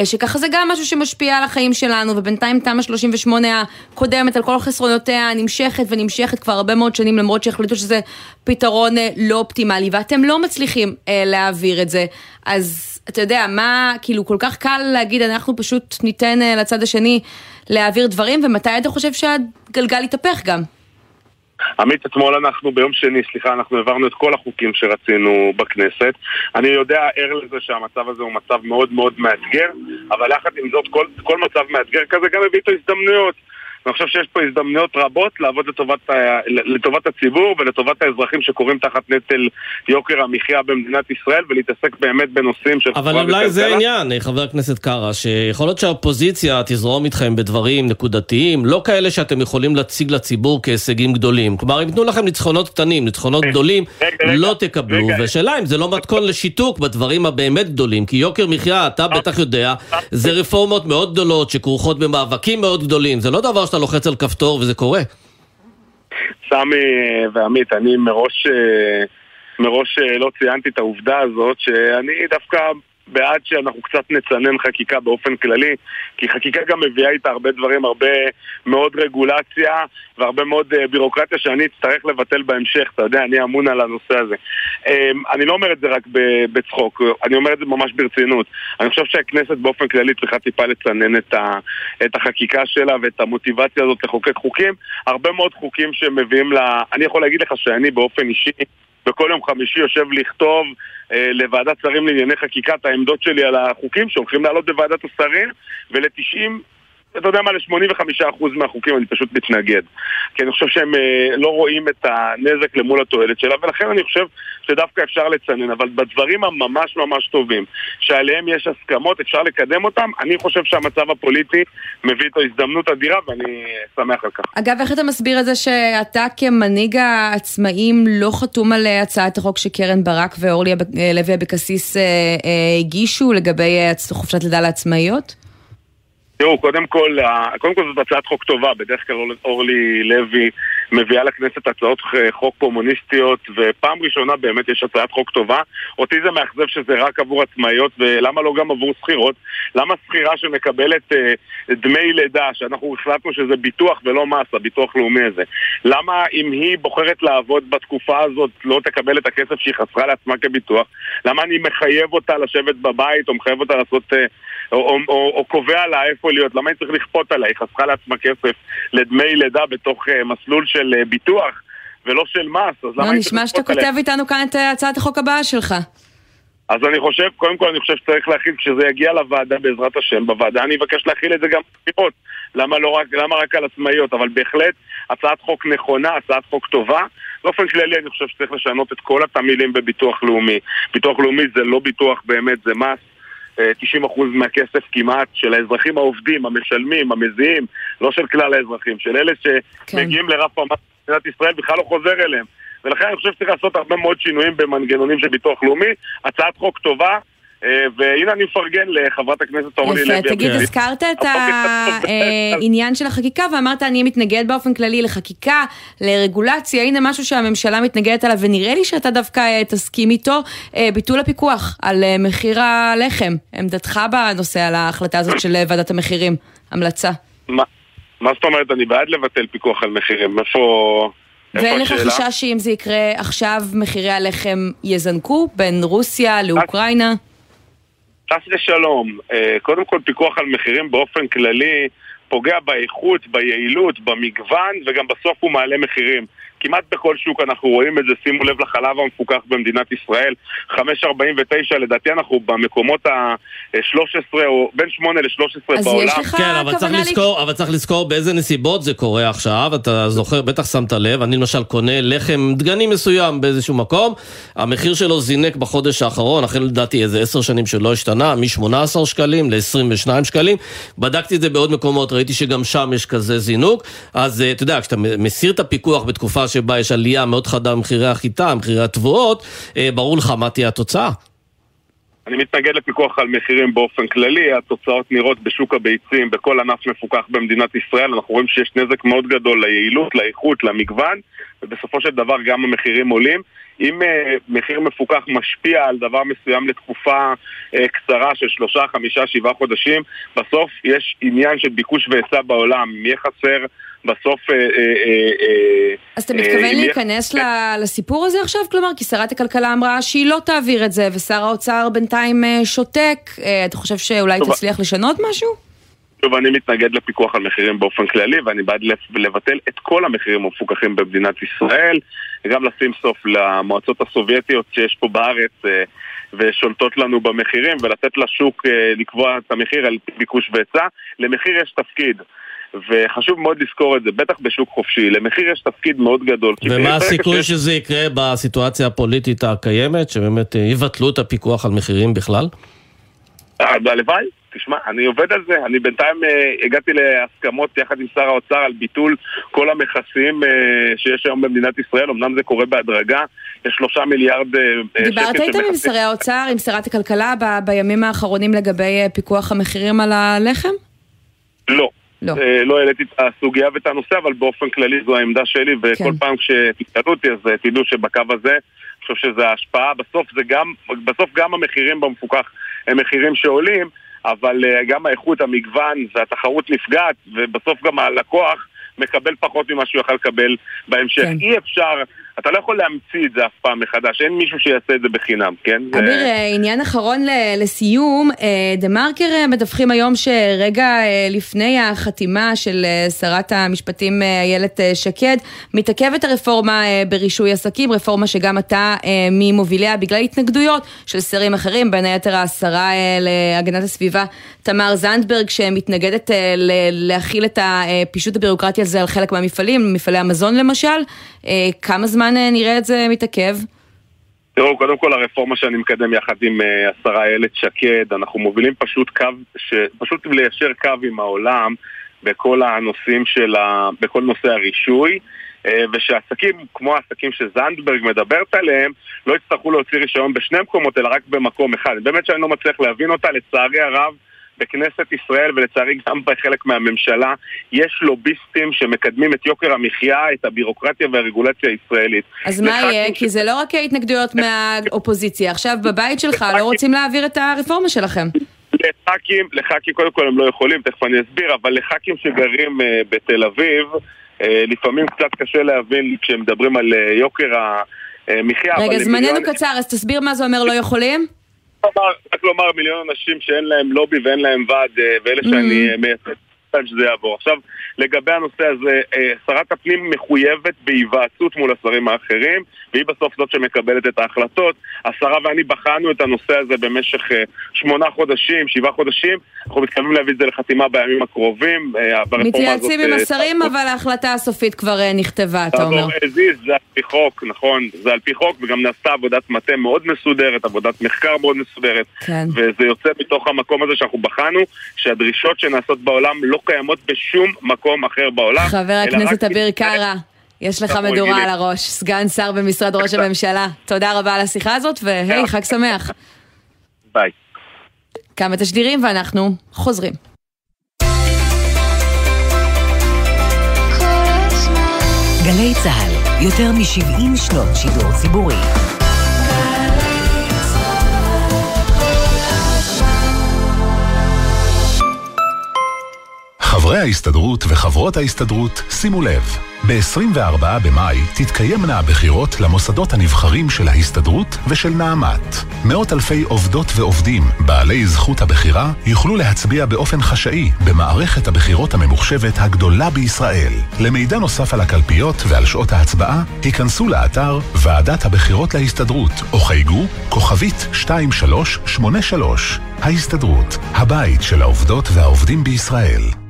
שככה זה גם משהו שמשפיע על החיים שלנו, ובינתיים תמ"א 38 הקודמת על כל חסרונותיה נמשכת ונמשכת כבר הרבה מאוד שנים, למרות שהחליטו שזה פתרון לא אופטימלי, ואתם לא מצליחים להעביר את זה. אז אתה יודע, מה, כאילו, כל כך קל להגיד, אנחנו פשוט ניתן לצד השני להעביר דברים, ומתי אתה חושב שהגלגל יתהפך גם? עמית, אתמול אנחנו, ביום שני, סליחה, אנחנו העברנו את כל החוקים שרצינו בכנסת. אני יודע, ער לזה שהמצב הזה הוא מצב מאוד מאוד מאתגר, אבל יחד עם זאת, כל, כל מצב מאתגר כזה גם מביא את ההזדמנויות. אני חושב שיש פה הזדמנויות רבות לעבוד לטובת, לטובת הציבור ולטובת האזרחים שקוראים תחת נטל יוקר המחיה במדינת ישראל ולהתעסק באמת בנושאים של... אבל אולי זה העניין, חבר הכנסת קארה, שיכול להיות שהאופוזיציה תזרום איתכם בדברים נקודתיים, לא כאלה שאתם יכולים להציג לציבור כהישגים גדולים. כלומר, אם יתנו לכם ניצחונות קטנים, ניצחונות גדולים, לא תקבלו, ושאלה אם זה לא מתכון לשיתוק בדברים הבאמת גדולים, כי יוקר מחיה, אתה בטח יודע, זה רפורמות מאוד גדולות שכרוכות במאבקים מאוד גדולים, זה לא דבר שאתה לוחץ על כפתור וזה קורה. סמי ועמית, אני מראש, אה, מראש אה, לא ציינתי את העובדה הזאת שאני דווקא בעד שאנחנו קצת נצנן חקיקה באופן כללי, כי חקיקה גם מביאה איתה הרבה דברים, הרבה מאוד רגולציה והרבה מאוד uh, בירוקרטיה שאני אצטרך לבטל בהמשך, אתה יודע, אני אמון על הנושא הזה. Um, אני לא אומר את זה רק בצחוק, אני אומר את זה ממש ברצינות. אני חושב שהכנסת באופן כללי צריכה טיפה לצנן את, ה, את החקיקה שלה ואת המוטיבציה הזאת לחוקק חוקים. הרבה מאוד חוקים שמביאים ל... אני יכול להגיד לך שאני באופן אישי וכל יום חמישי יושב לכתוב אה, לוועדת שרים לענייני חקיקה את העמדות שלי על החוקים שהולכים לעלות בוועדת השרים, ול-90 אתה יודע מה, ל-85% מהחוקים אני פשוט מתנגד. כי אני חושב שהם אה, לא רואים את הנזק למול התועלת שלה, ולכן אני חושב שדווקא אפשר לצנן, אבל בדברים הממש ממש טובים, שעליהם יש הסכמות, אפשר לקדם אותם, אני חושב שהמצב הפוליטי מביא איתו הזדמנות אדירה, ואני שמח על כך. אגב, איך אתה מסביר את זה שאתה כמנהיג העצמאים לא חתום על אה, הצעת החוק שקרן ברק ואורלי לוי אבקסיס אה, הגישו לגבי חופשת לידה לעצמאיות? תראו, קודם כל, קודם כל זאת הצעת חוק טובה, בדרך כלל אורלי לוי מביאה לכנסת הצעות חוק קומוניסטיות ופעם ראשונה באמת יש הצעת חוק טובה אותי זה מאכזב שזה רק עבור עצמאיות ולמה לא גם עבור שכירות? למה שכירה שמקבלת אה, דמי לידה, שאנחנו החלטנו שזה ביטוח ולא מס, הביטוח לאומי הזה למה אם היא בוחרת לעבוד בתקופה הזאת לא תקבל את הכסף שהיא חסרה לעצמה כביטוח? למה אני מחייב אותה לשבת בבית או מחייב אותה לעשות... אה, או, או, או, או קובע לה איפה להיות, למה היא צריך לכפות עליה? היא חסכה לעצמה כסף לדמי לידה בתוך uh, מסלול של uh, ביטוח ולא של מס, אז למה לא, היא צריך לכפות עליה? נשמע שאתה כותב איתנו כאן את uh, הצעת החוק הבאה שלך. אז אני חושב, קודם כל אני חושב שצריך להכיל, כשזה יגיע לוועדה בעזרת השם, בוועדה אני אבקש להכיל את זה גם בחירות. למה, לא רק, למה רק על עצמאיות? אבל בהחלט הצעת חוק נכונה, הצעת חוק טובה. באופן כללי אני חושב שצריך לשנות את כל התמהילים בביטוח לאומי. ביטוח לאומי זה לא ביטוח באמת, זה מס. 90% מהכסף כמעט של האזרחים העובדים, המשלמים, המזיעים, לא של כלל האזרחים, של אלה שמגיעים כן. לרף המס במדינת ישראל בכלל לא חוזר אליהם. ולכן אני חושב שצריך לעשות הרבה מאוד שינויים במנגנונים של ביטוח לאומי. הצעת חוק טובה, והנה אני מפרגן לחברת הכנסת אורלי לוי. יפה, תגיד, הזכרת את העניין של החקיקה ואמרת אני מתנגד באופן כללי לחקיקה, לרגולציה, הנה משהו שהממשלה מתנגדת עליו ונראה לי שאתה דווקא אה, תסכים איתו, אה, ביטול הפיקוח על מחיר הלחם. עמדתך בנושא על ההחלטה הזאת של ועדת המחירים, המלצה. מה זאת אומרת, אני בעד לבטל פיקוח על מחירים, איפה... ואין לך חשש שאם זה יקרה עכשיו מחירי הלחם יזנקו בין רוסיה לאוקראינה? חס ושלום, אה, קודם כל פיקוח על מחירים באופן כללי פוגע באיכות, ביעילות, במגוון וגם בסוף הוא מעלה מחירים. כמעט בכל שוק אנחנו רואים את זה, שימו לב לחלב המפוקח במדינת ישראל, 5.49, לדעתי אנחנו במקומות ה-13 או בין 8 ל-13 בעולם. אז יש לך כן, אבל צריך, לזכור, אבל צריך לזכור באיזה נסיבות זה קורה עכשיו, אתה זוכר, בטח שמת לב, אני למשל קונה לחם דגני מסוים באיזשהו מקום, המחיר שלו זינק בחודש האחרון, אחרי לדעתי איזה 10 שנים שלא השתנה, מ-18 שקלים ל-22 שקלים, בדקתי את זה בעוד מקומות, ראיתי שגם שם יש כזה זינוק, אז אה, אתה יודע, כשאתה מסיר את הפיקוח בתקופה שבה יש עלייה מאוד חדה במחירי החיטה, מחירי התבואות, אה, ברור לך מה תהיה התוצאה. אני מתנגד לפיקוח על מחירים באופן כללי, התוצאות נראות בשוק הביצים, בכל ענף מפוקח במדינת ישראל, אנחנו רואים שיש נזק מאוד גדול ליעילות, לאיכות, למגוון, ובסופו של דבר גם המחירים עולים. אם uh, מחיר מפוקח משפיע על דבר מסוים לתקופה uh, קצרה של שלושה, חמישה, שבעה חודשים, בסוף יש עניין של ביקוש והיצע בעולם. אם יהיה חסר בסוף... אה, אה, אה, אז אתה מתכוון להיכנס לסיפור הזה עכשיו? כלומר, כי שרת הכלכלה אמרה שהיא לא תעביר את זה, ושר האוצר בינתיים שותק. אתה חושב שאולי תצליח לשנות משהו? שוב, אני מתנגד לפיקוח על מחירים באופן כללי, ואני בעד לבטל את כל המחירים המפוקחים במדינת ישראל, וגם לשים סוף למועצות הסובייטיות שיש פה בארץ ושולטות לנו במחירים, ולתת לשוק לקבוע את המחיר על ביקוש והיצע. למחיר יש תפקיד. וחשוב מאוד לזכור את זה, בטח בשוק חופשי, למחיר יש תפקיד מאוד גדול. ומה הסיכוי ש... שזה יקרה בסיטואציה הפוליטית הקיימת, שבאמת אה, יבטלו את הפיקוח על מחירים בכלל? אה, הלוואי, תשמע, אני עובד על זה, אני בינתיים uh, הגעתי להסכמות יחד עם שר האוצר על ביטול כל המכסים uh, שיש היום במדינת ישראל, אמנם זה קורה בהדרגה, יש שלושה מיליארד uh, שקל דיברת איתם עם שרי האוצר, עם שרת הכלכלה ב- בימים האחרונים לגבי פיקוח המחירים על הלחם? לא, לא. אה, לא העליתי את הסוגיה ואת הנושא, אבל באופן כללי זו העמדה שלי, וכל כן. פעם כשתתקלו אותי אז אה, תדעו שבקו הזה, אני חושב שזה ההשפעה, בסוף זה גם, בסוף גם המחירים במפוקח הם מחירים שעולים, אבל אה, גם האיכות, המגוון והתחרות נפגעת, ובסוף גם הלקוח מקבל פחות ממה שהוא יכל לקבל בהמשך. כן. אי אפשר אתה לא יכול להמציא את זה אף פעם מחדש, אין מישהו שיעשה את זה בחינם, כן? אביר, זה... עניין אחרון לסיום, דה מרקר מדווחים היום שרגע לפני החתימה של שרת המשפטים איילת שקד, מתעכבת הרפורמה ברישוי עסקים, רפורמה שגם אתה ממוביליה בגלל התנגדויות של שרים אחרים, בין היתר השרה להגנת הסביבה תמר זנדברג, שמתנגדת להכיל את הפישוט הבירוקרטי הזה על חלק מהמפעלים, מפעלי המזון למשל. כמה זמן נראה את זה מתעכב? תראו, קודם כל הרפורמה שאני מקדם יחד עם השרה איילת שקד, אנחנו מובילים פשוט קו, ש... פשוט ליישר קו עם העולם בכל הנושאים של ה... בכל נושא הרישוי. ושעסקים כמו העסקים שזנדברג מדברת עליהם לא יצטרכו להוציא רישיון בשני מקומות אלא רק במקום אחד. באמת שאני לא מצליח להבין אותה, לצערי הרב בכנסת ישראל ולצערי גם בחלק מהממשלה יש לוביסטים שמקדמים את יוקר המחיה, את הבירוקרטיה והרגולציה הישראלית. אז מה יהיה? כי זה לא רק התנגדויות מהאופוזיציה, עכשיו בבית שלך לא רוצים להעביר את הרפורמה שלכם. לח"כים, לח"כים קודם כל הם לא יכולים, תכף אני אסביר, אבל לח"כים שגרים בתל אביב לפעמים קצת קשה להבין כשהם מדברים על יוקר המחיה. רגע, זמננו קצר, אז תסביר מה זה אומר לא יכולים? לומר מיליון אנשים שאין להם לובי ואין להם ועד, ואלה שאני מייצג. שזה יעבור. עכשיו, לגבי הנושא הזה, שרת הפנים מחויבת בהיוועצות מול השרים האחרים, והיא בסוף זאת שמקבלת את ההחלטות. השרה ואני בחנו את הנושא הזה במשך שמונה חודשים, שבעה חודשים. אנחנו מתכוונים להביא את זה לחתימה בימים הקרובים. מתייעצים עם השרים, אבל ההחלטה הסופית כבר נכתבה, אתה אומר. זה על פי חוק, נכון, זה על פי חוק, וגם נעשתה עבודת מטה מאוד מסודרת, עבודת מחקר מאוד מסודרת. כן. וזה יוצא מתוך המקום הזה שאנחנו בחנו, שהדרישות שנעשות בעולם לא קיימות בשום מקום אחר בעולם. חבר הכנסת אביר קארה, יש לך מדורה על הראש, סגן שר במשרד ראש הממשלה. תודה רבה על השיחה הזאת, והי, חג שמח. ביי. כמה תשדירים ואנחנו חוזרים. גלי צה"ל, יותר מ-70 שנות שידור ציבורי. חברי ההסתדרות וחברות ההסתדרות, שימו לב, ב-24 במאי תתקיימנה הבחירות למוסדות הנבחרים של ההסתדרות ושל נעמת. מאות אלפי עובדות ועובדים, בעלי זכות הבחירה, יוכלו להצביע באופן חשאי במערכת הבחירות הממוחשבת הגדולה בישראל. למידע נוסף על הקלפיות ועל שעות ההצבעה, היכנסו לאתר ועדת הבחירות להסתדרות, או חייגו כוכבית 2383. ההסתדרות, הבית של העובדות והעובדים בישראל.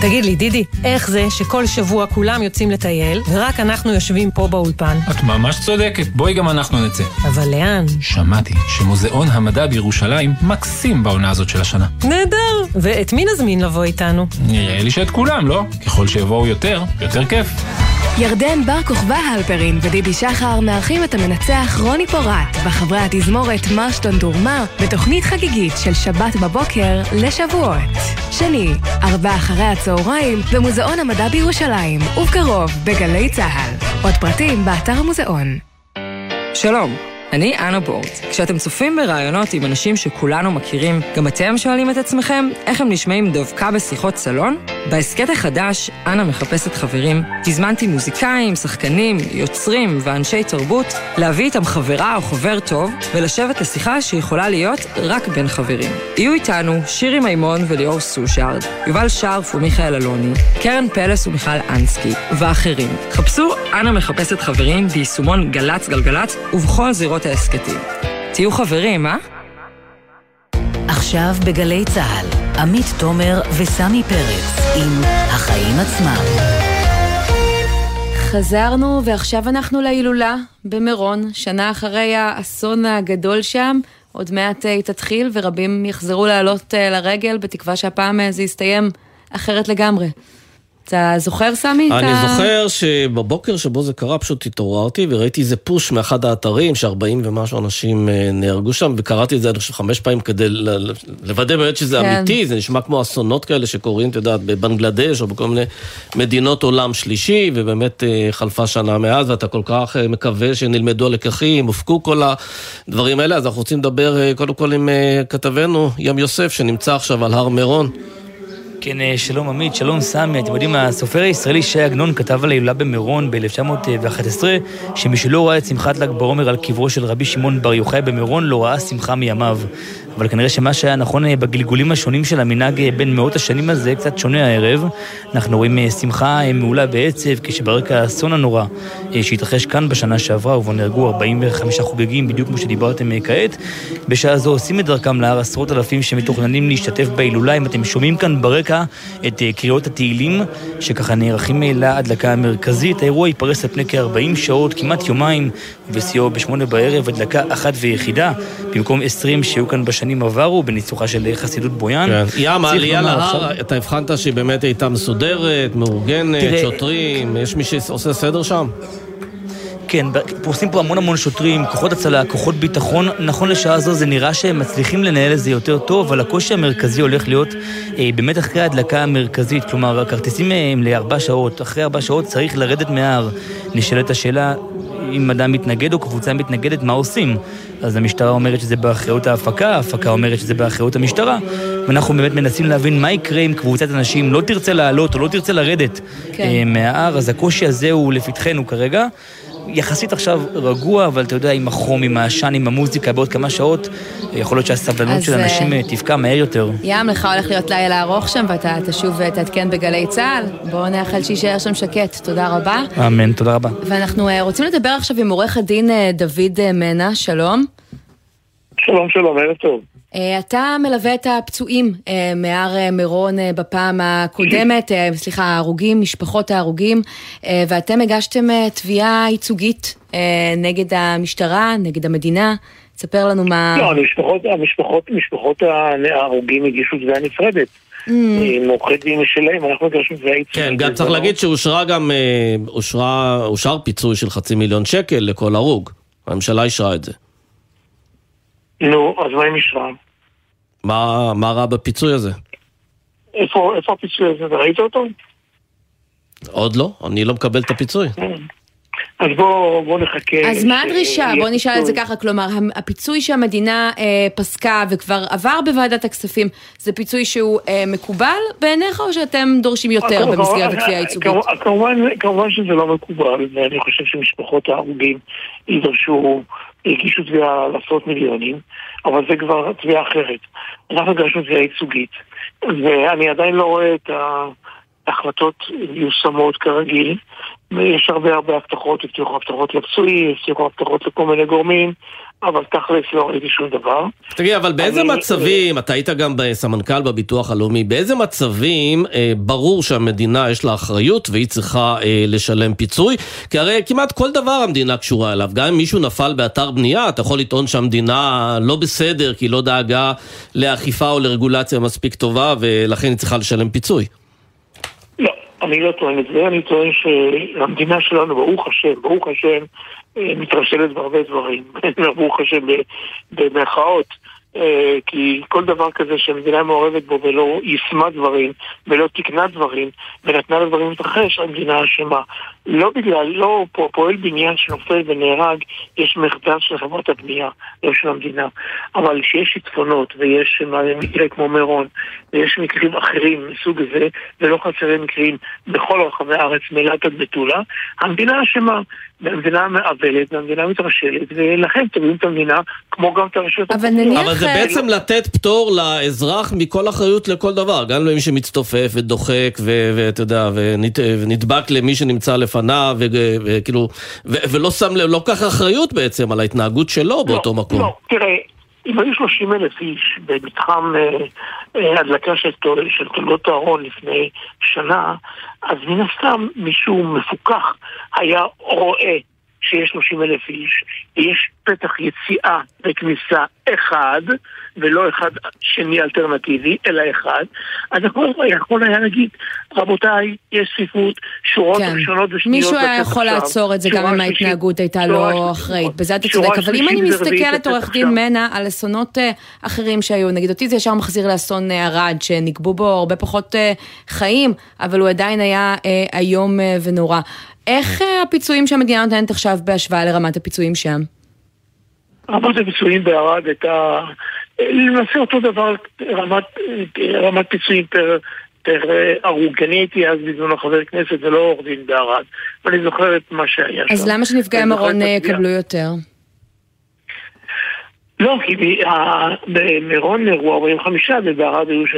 תגיד לי, דידי, איך זה שכל שבוע כולם יוצאים לטייל, ורק אנחנו יושבים פה באולפן? את ממש צודקת, בואי גם אנחנו נצא. אבל לאן? שמעתי שמוזיאון המדע בירושלים מקסים בעונה הזאת של השנה. נהדר! ואת מי נזמין לבוא איתנו? נראה לי שאת כולם, לא? ככל שיבואו יותר, יותר כיף. ירדן בר כוכבא הלפרין ודידי שחר מארחים את המנצח רוני פורט בחברי התזמורת מרשטון דורמה בתוכנית חגיגית של שבת בבוקר לשבועות. שני, ארבע אחרי הצהריים במוזיאון המדע בירושלים, ובקרוב בגלי צה"ל. עוד פרטים באתר המוזיאון. שלום. אני אנה בורט. כשאתם צופים ברעיונות עם אנשים שכולנו מכירים, גם אתם שואלים את עצמכם איך הם נשמעים דווקא בשיחות סלון? בהסכת החדש, אנה מחפשת חברים, תזמנתי מוזיקאים, שחקנים, יוצרים ואנשי תרבות להביא איתם חברה או חבר טוב ולשבת לשיחה שיכולה להיות רק בין חברים. יהיו איתנו שירי מימון וליאור סושארד, יובל שרף ומיכאל אלוני, קרן פלס ומיכל אנסקי ואחרים. חפשו אנה מחפשת חברים ביישומון גל"צ גלגלצ ובכל זירות ההסכתים. תהיו חברים, אה? עכשיו בגלי צה"ל, עמית תומר וסמי פרץ עם החיים עצמם. חזרנו ועכשיו אנחנו להילולה במירון, שנה אחרי האסון הגדול שם. עוד מעט היא תתחיל ורבים יחזרו לעלות לרגל בתקווה שהפעם זה יסתיים אחרת לגמרי. אתה זוכר, סמי? אני אתה... זוכר שבבוקר שבו זה קרה פשוט התעוררתי וראיתי איזה פוש מאחד האתרים שארבעים ומשהו אנשים נהרגו שם וקראתי את זה אני חושב חמש פעמים כדי לוודא באמת שזה כן. אמיתי, זה נשמע כמו אסונות כאלה שקורים, אתה יודע, בבנגלדש או בכל מיני מדינות עולם שלישי ובאמת חלפה שנה מאז ואתה כל כך מקווה שנלמדו הלקחים, הופקו כל הדברים האלה, אז אנחנו רוצים לדבר קודם כל עם כתבנו ים יוסף שנמצא עכשיו על הר מירון. כן, אה, שלום עמית, שלום סמי. אתם יודעים, הסופר הישראלי שי עגנון כתב על ההילולה במירון ב-1911, שמי ראה את שמחת ל"ג בעומר על קברו של רבי שמעון בר יוחאי במירון, לא ראה שמחה מימיו. אבל כנראה שמה שהיה נכון אה, בגלגולים השונים של המנהג אה, בין מאות השנים הזה קצת שונה הערב. אנחנו רואים שמחה מעולה בעצב, כשברקע האסון הנורא שהתרחש כאן בשנה שעברה, ובו נהרגו 45 חוגגים, בדיוק כמו שדיברתם כעת. בשעה זו עושים את דרכם להר עשרות אלפים שמתוכננים להשתתף בהילולה. אם אתם שומעים כאן ברקע את אה, קריאות התהילים, שככה נערכים להדלקה המרכזית. האירוע ייפרס על פני כ-40 שעות, כמעט יומיים, ובשיאו בשמונה בערב הדלקה אחת ויחידה, במקום 20 שהיו כאן בשנים עברו, בניצוחה של חסידות בויאן. כן. ים, העלייה להר, אתה הבחנת שהיא באמת הייתה מסודרת, מאורגנת, שוטרים, יש מי שעושה סדר שם? כן, פורסים פה המון המון שוטרים, כוחות הצלה, כוחות ביטחון. נכון לשעה זו זה נראה שהם מצליחים לנהל את זה יותר טוב, אבל הקושי המרכזי הולך להיות אה, באמת אחרי ההדלקה המרכזית. כלומר, הכרטיסים אה, הם לארבע שעות. אחרי ארבע שעות צריך לרדת מההר. נשאלת השאלה, אם אדם מתנגד או קבוצה מתנגדת, מה עושים? אז המשטרה אומרת שזה באחריות ההפקה, ההפקה אומרת שזה באחריות המשטרה, ואנחנו באמת מנסים להבין מה יקרה אם קבוצת אנשים לא תרצה לעלות או לא תרצה לרדת כן. אה, מההר, אז הקושי הזה הוא לפתחנו כרגע. יחסית עכשיו רגוע, אבל אתה יודע, עם החום, עם העשן, עם המוזיקה, בעוד כמה שעות, יכול להיות שהסבלנות של אנשים אה, תפקע מהר יותר. ים, לך הולך להיות לילה ארוך שם, ואתה תשוב ותעדכן בגלי צה"ל. בואו נאחל שיישאר שם שקט. תודה רבה. אמן, תודה רבה. ואנחנו אה, רוצים לדבר עכשיו עם עורך הדין אה, דוד מנה, שלום. שלום, שלום, ערב טוב. אה, אתה מלווה את הפצועים אה, מהר אה, מירון בפעם הקודמת, סליחה, ההרוגים, משפחות ההרוגים, ואתם הגשתם תביעה ייצוגית נגד המשטרה, נגד המדינה. תספר לנו מה... לא, המשפחות, המשפחות, משפחות ההרוגים הגישו תביעה נפרדת. Mm. עם עורכי דין שלהם, אנחנו הגשנו תביעה ייצוגית. כן, גם צריך להגיד שאושרה גם, אושר פיצוי של חצי מיליון שקל לכל הרוג. הממשלה אישרה את זה. נו, אז מה עם אישרם? מה, מה רע בפיצוי הזה? איפה, איפה הפיצוי הזה? ראית אותו? עוד לא, אני לא מקבל את הפיצוי. אז בואו בוא נחכה. אז מה הדרישה? בואו נשאל את זה ככה, כלומר, הפיצוי שהמדינה אה, פסקה וכבר עבר בוועדת הכספים, זה פיצוי שהוא אה, מקובל בעיניך, או שאתם דורשים יותר במסגרת התביעה הייצוגית? כמובן, כמובן שזה לא מקובל, ואני חושב שמשפחות ההרוגים ידרשו הגישו תביעה על עשרות מיליונים, אבל זה כבר תביעה אחרת. אנחנו הגשנו תביעה ייצוגית, ואני עדיין לא רואה את ההחלטות מיושמות כרגיל. יש הרבה הרבה הבטחות, הבטיחו הבטחות לפצועים, הבטיחו הבטחות לכל מיני גורמים, אבל תכלס לא ראיתי שום דבר. תגיד, אבל באיזה אני... מצבים, אתה היית גם סמנכ"ל בביטוח הלאומי, באיזה מצבים אה, ברור שהמדינה יש לה אחריות והיא צריכה אה, לשלם פיצוי? כי הרי כמעט כל דבר המדינה קשורה אליו. גם אם מישהו נפל באתר בנייה, אתה יכול לטעון שהמדינה לא בסדר, כי היא לא דאגה לאכיפה או לרגולציה מספיק טובה, ולכן היא צריכה לשלם פיצוי. לא, אני לא טוען את זה, אני טוען שהמדינה שלנו, ברוך השם, ברוך השם, אה, מתרשלת בהרבה דברים, ברוך השם, במרכאות. אה, כי כל דבר כזה שהמדינה מעורבת בו ולא יישמה דברים ולא תיקנה דברים ונתנה לדברים להתרחש, המדינה אשמה. לא בגלל, לא פה, פועל בניין שנופל ונהרג, יש מחדל של חברת הבנייה, לא של המדינה. אבל כשיש שיטפונות ויש מקרה כמו מירון ויש מקרים אחרים מסוג זה, ולא חסרים מקרים בכל רחבי הארץ, מאילת עד מטולה, המדינה אשמה. והמדינה מעוולת, והמדינה מתרשלת, ולכן תובעים את המדינה, כמו גם את הרשויות אבל נניח... אבל זה בעצם לתת פטור לאזרח מכל אחריות לכל דבר, גם למי שמצטופף ודוחק, ואתה יודע, ונדבק למי שנמצא לפניו, וכאילו, ולא שם לב, לא כך אחריות בעצם על ההתנהגות שלו לא, באותו מקום. לא, תראה, אם היו 30 אלף איש במתחם אה, אה, הדלקה של, של תולדות אהרון לפני שנה, אז מן הסתם מישהו מפוקח היה רואה שיש 30 אלף איש, ויש פתח יציאה וכניסה אחד, ולא אחד שני אלטרנטיבי, אלא אחד, אז הכל יכול היה להגיד, רבותיי, יש צפיפות, שורות כן. ראשונות ושניות. מישהו היה יכול עכשיו, לעצור את זה גם אם ההתנהגות הייתה לא אחראית, בזה אתה צודק, אבל אם אני מסתכלת, עורך דין מנה, על אסונות אה, אחרים שהיו, נגיד אותי זה ישר מחזיר לאסון אה, ערד, שנקבו בו הרבה פחות אה, חיים, אבל הוא עדיין היה איום ונורא. איך הפיצויים שהמדינה נותנת עכשיו בהשוואה לרמת הפיצויים שם? רמת הפיצויים בערד הייתה למעשה אותו דבר, רמת, רמת פיצויים פר, יותר אה, הרוג. אני הייתי אז בזמנו חבר כנסת ולא עורך דין בערד, ואני זוכר את מה שהיה שם. אז למה שנפגעי מרון אה. יקבלו יותר? לא, כי במירון נהרגו 45 ובערד היו ש-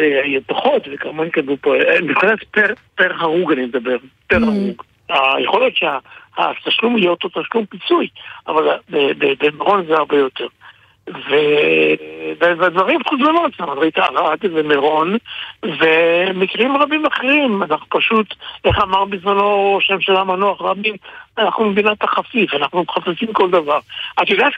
פחות, וכמובן קיבלו פה, אה, מבחינת פר- פר הרוג אני מדבר, פר הרוג. אה, יכול להיות שהתשלום יהיה אותו תשלום פיצוי, אבל במירון זה הרבה יותר. והדברים חוזרים על עצמם, ראית ערד ומירון ומקרים רבים אחרים, אנחנו פשוט, איך אמר בזמנו ראש הממשלה המנוח רבין, אנחנו מדינת החפיף, אנחנו מחפשים כל דבר. את יודעת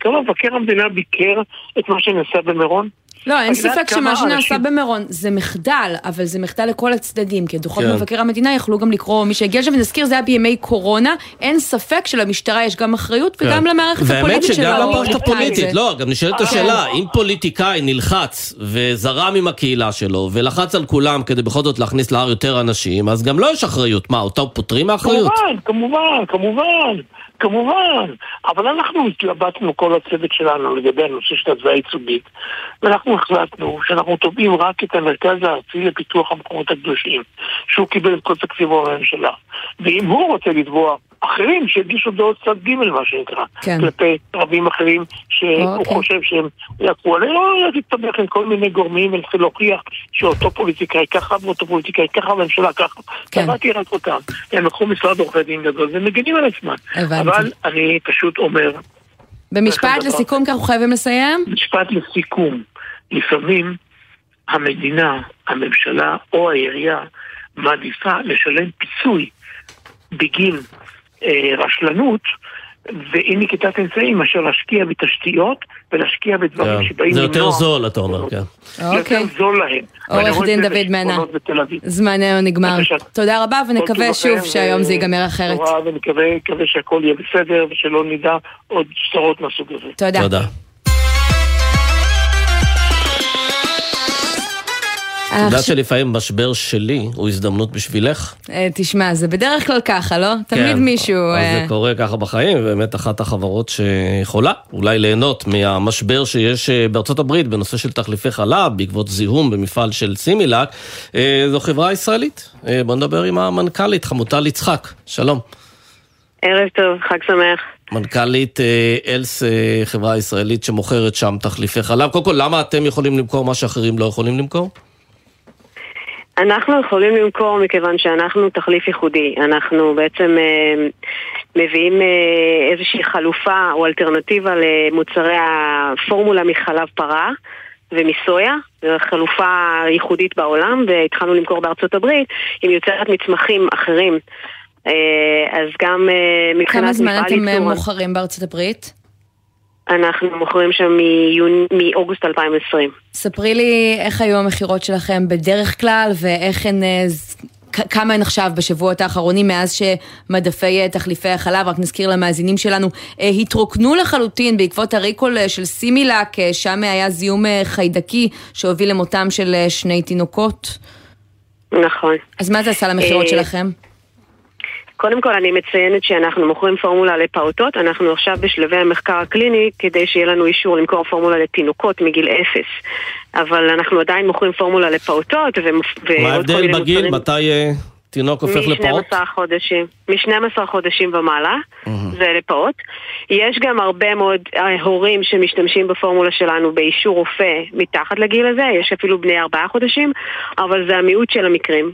כמה מבקר המדינה ביקר את מה שנעשה במירון? לא, אין ספק שמה שנעשה במירון זה מחדל, אבל זה מחדל לכל הצדדים, כי דוחות כן. מבקר המדינה יכלו גם לקרוא מי שהגיע לשם, ונזכיר, זה היה בימי קורונה, אין ספק שלמשטרה יש גם אחריות וגם כן. למערכת והאמת הפוליטית שגם שלא למערכת ראתה את הפוליטית. לא, גם נשאלת כן. השאלה, אם פוליטיקאי נלחץ וזרם עם הקהילה שלו ולחץ על כולם כדי בכל זאת להכניס להר יותר אנשים, אז גם לו יש אחריות. מה, אותו פוטרים מאחריות? כמובן, כמובן, כמובן, כמובן. אבל אנחנו התלבטנו כל הצוות שלנו לגבי הנושא של התביעה הייצוגית, ואנחנו החלטנו שאנחנו תובעים רק את המרכז הארצי לפיתוח המקומות הקדושים, שהוא קיבל את כל תקציבו מהממשלה. ואם הוא רוצה לתבוע אחרים שיגישו דעות צד ג' מה שנקרא, כן. כלפי רבים אחרים שהוא אוקיי. חושב שהם יקרו. אני לא תסתבך עם כל מיני גורמים ולנסה להוכיח שאותו פוליטיקאי ככה ואותו פוליטיקאי ככה והממשלה ככה. כן. קבעתי רק אותם. הם לקחו משרד עורכי דין גדול ומגינים על עצמם. הבנתי. אבל אני פשוט אומר, במשפט. לסיכום, כי אנחנו חייבים לסיים. משפט לסיכום, לפעמים המדינה, הממשלה או העירייה מעדיפה לשלם פיצוי בגין רשלנות ואי נקיטת אמצעים מאשר להשקיע בתשתיות ולהשקיע בדברים כן. שבאים זה יותר למנוע. זול, אתה אומר, כן. זה יותר אוקיי. זול להם. עורך דין דוד אביב. זמננו נגמר. בבקשה. תודה רבה, ונקווה טוב שוב לכם, שהיום ו- זה ייגמר אחרת. בשורה, ונקווה מקווה שהכל יהיה בסדר ושלא נדע עוד שטרות מהסוג הזה. תודה. את יודעת שלפעמים משבר שלי הוא הזדמנות בשבילך? אה, תשמע, זה בדרך כלל ככה, לא? תמיד כן, מישהו... אז אה, זה קורה ככה בחיים, ובאמת אחת החברות שיכולה אולי ליהנות מהמשבר שיש אה, בארצות הברית בנושא של תחליפי חלב, בעקבות זיהום במפעל של סימילק, אה, זו חברה ישראלית. אה, בוא נדבר עם המנכ"לית, חמוטל יצחק. שלום. ערב טוב, חג שמח. מנכ"לית אה, אלס, אה, חברה ישראלית שמוכרת שם תחליפי חלב. קודם כל, למה אתם יכולים למכור מה שאחרים לא יכולים למכור? אנחנו יכולים למכור מכיוון שאנחנו תחליף ייחודי. אנחנו בעצם אה, מביאים אה, איזושהי חלופה או אלטרנטיבה למוצרי הפורמולה מחלב פרה ומסויה. זו חלופה ייחודית בעולם והתחלנו למכור בארצות הברית. היא מיוצרת מצמחים אחרים. אה, אז גם אה, מבחינת כמה זמן מפעל אתם אה, ייצור, מוכרים בארצות הברית? אנחנו מוכרים שם מיוני- מאוגוסט 2020. ספרי לי איך היו המכירות שלכם בדרך כלל, ואיך הן... אה, כמה הן עכשיו בשבועות האחרונים מאז שמדפי אה, תחליפי החלב, רק נזכיר למאזינים שלנו, אה, התרוקנו לחלוטין בעקבות הריקול של סימילק, אה, שם היה זיהום חיידקי שהוביל למותם של שני תינוקות. נכון. אז מה זה עשה למכירות שלכם? קודם כל אני מציינת שאנחנו מוכרים פורמולה לפעוטות, אנחנו עכשיו בשלבי המחקר הקליני כדי שיהיה לנו אישור למכור פורמולה לתינוקות מגיל אפס. אבל אנחנו עדיין מוכרים פורמולה לפעוטות ומפ- מה ההבדל בגיל? מוצרים- מתי אה, תינוק הופך לפעוט? מ-12 חודשים, מ-12 חודשים ומעלה, זה לפעוט. יש גם הרבה מאוד אה, הורים שמשתמשים בפורמולה שלנו באישור רופא מתחת לגיל הזה, יש אפילו בני 4 חודשים, אבל זה המיעוט של המקרים.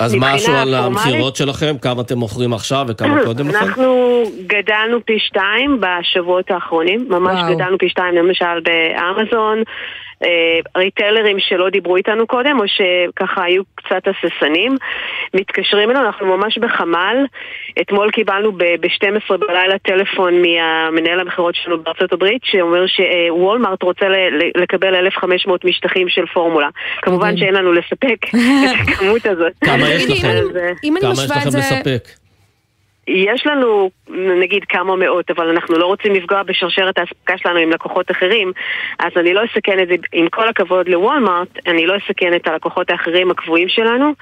אז משהו על המכירות שלכם, כמה אתם מוכרים עכשיו וכמה קודם לכן? אנחנו גדלנו פי שתיים בשבועות האחרונים, ממש וואו. גדלנו פי שתיים למשל באמזון, ריטלרים שלא דיברו איתנו קודם, או שככה היו קצת הססנים, מתקשרים אלינו, אנחנו ממש בחמ"ל. אתמול קיבלנו ב-12 בלילה טלפון מהמנהל המכירות שלנו בארצות הברית, שאומר שוולמארט רוצה ל- ל- לקבל 1,500 משטחים של פורמולה. כמובן שאין לנו לספק את הכמות הזאת. כמה יש לכם? אה, כמה יש לכם לספק? יש לנו נגיד כמה מאות, אבל אנחנו לא רוצים לפגוע בשרשרת האספקה שלנו עם לקוחות אחרים, אז אני לא אסכן את זה, עם כל הכבוד לוולמארט, אני לא אסכן את הלקוחות האחרים הקבועים שלנו,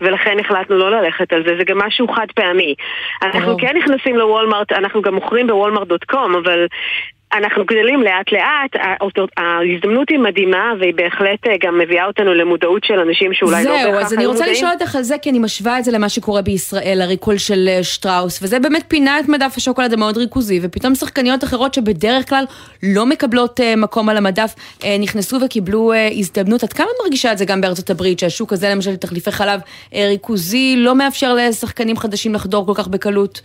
ולכן החלטנו לא ללכת על זה, זה גם משהו חד פעמי. אנחנו. כן נכנסים לוולמארט, אנחנו גם מוכרים בוולמארט.קום, אבל... אנחנו גדלים לאט לאט, ההזדמנות היא מדהימה והיא בהחלט אה, גם מביאה אותנו למודעות של אנשים שאולי לא בהכרח זהו, אז אני רוצה לשאול אותך על זה, כי אני משווה את זה למה שקורה בישראל, הריקול של אה, שטראוס, וזה באמת פינה את מדף השוקולד המאוד ריכוזי, ופתאום שחקניות אחרות שבדרך כלל לא מקבלות אה, מקום על המדף, נכנסו וקיבלו הזדמנות. עד כמה מרגישה את זה גם בארצות הברית, שהשוק הזה למשל תחליפי חלב ריכוזי לא מאפשר לשחקנים חדשים לחדור כל כך בקלות?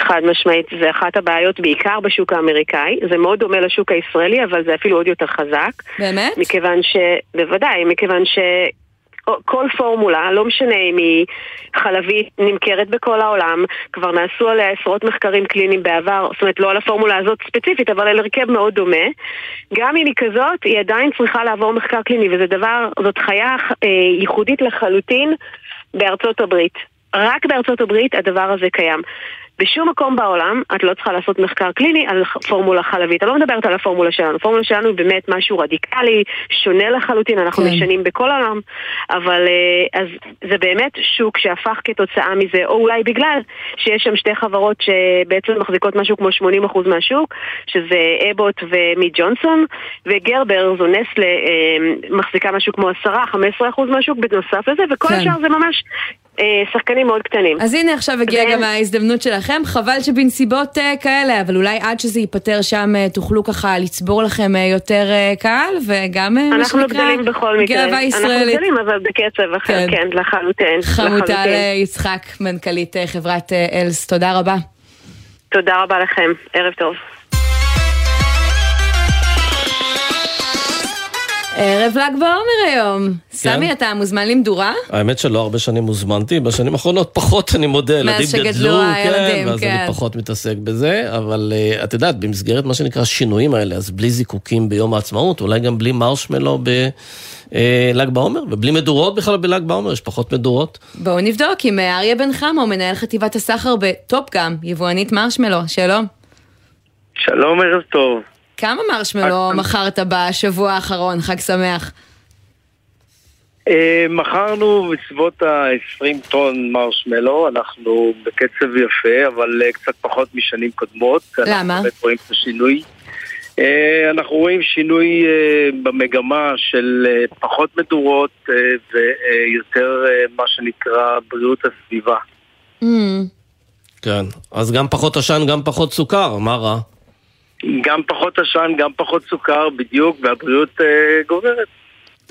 חד משמעית, זה אחת הבעיות בעיקר בשוק האמריקאי, זה מאוד דומה לשוק הישראלי, אבל זה אפילו עוד יותר חזק. באמת? מכיוון ש... בוודאי, מכיוון ש... כל פורמולה, לא משנה אם היא חלבית, נמכרת בכל העולם, כבר נעשו עליה עשרות מחקרים קליניים בעבר, זאת אומרת לא על הפורמולה הזאת ספציפית, אבל על הרכב מאוד דומה. גם אם היא כזאת, היא עדיין צריכה לעבור מחקר קליני, וזה דבר, זאת חיה אה, ייחודית לחלוטין בארצות הברית. רק בארצות הברית הדבר הזה קיים. בשום מקום בעולם את לא צריכה לעשות מחקר קליני על פורמולה חלבית. אני לא מדברת על הפורמולה שלנו. הפורמולה שלנו היא באמת משהו רדיקלי, שונה לחלוטין, אנחנו כן. משנים בכל העולם. אבל אה, אז זה באמת שוק שהפך כתוצאה מזה, או אולי בגלל שיש שם שתי חברות שבעצם מחזיקות משהו כמו 80% מהשוק, שזה אבוט ומי ג'ונסון, וגרבר, זו נסלה, אה, מחזיקה משהו כמו 10-15% מהשוק בנוסף לזה, וכל כן. השאר זה ממש שחקנים מאוד קטנים. אז הנה עכשיו הגיעה גם ההזדמנות שלכם, חבל שבנסיבות uh, כאלה, אבל אולי עד שזה ייפתר שם uh, תוכלו ככה לצבור לכם יותר קהל, וגם מה שנקרא גדלים בכל מקרה. גאווה ישראלית. אנחנו גדלים אבל בקצב אחר, כן, כן לחלוטין. חמוטל יצחק, מנכ"לית חברת אלס, תודה רבה. תודה רבה לכם, ערב טוב. ערב ל"ג בעומר היום. כן. סמי, אתה מוזמן למדורה? האמת שלא הרבה שנים הוזמנתי, בשנים האחרונות פחות, אני מודה, ילדים גדלו, מאז שגדלו הילדים, כן, ואז כן. אני פחות מתעסק בזה, אבל uh, את יודעת, במסגרת מה שנקרא השינויים האלה, אז בלי זיקוקים ביום העצמאות, אולי גם בלי מרשמלו בל"ג אה, בעומר, ובלי מדורות בכלל בל"ג בעומר, יש פחות מדורות. בואו נבדוק עם אה, אריה בן חמו, מנהל חטיבת הסחר בטופגאם, יבואנית מרשמלו, שלום. שלום, ערב טוב. כמה מרשמלו מכרת בשבוע האחרון? חג שמח. אה, מכרנו בסביבות ה-20 טון מרשמלו, אנחנו בקצב יפה, אבל אה, קצת פחות משנים קודמות. למה? אנחנו באמת רואים את השינוי. אה, אנחנו רואים שינוי במגמה של פחות מדורות ויותר מה שנקרא בריאות הסביבה. Mm. כן, אז גם פחות עשן, גם פחות סוכר, מה רע? גם פחות עשן, גם פחות סוכר, בדיוק, והבריאות אה, גוברת.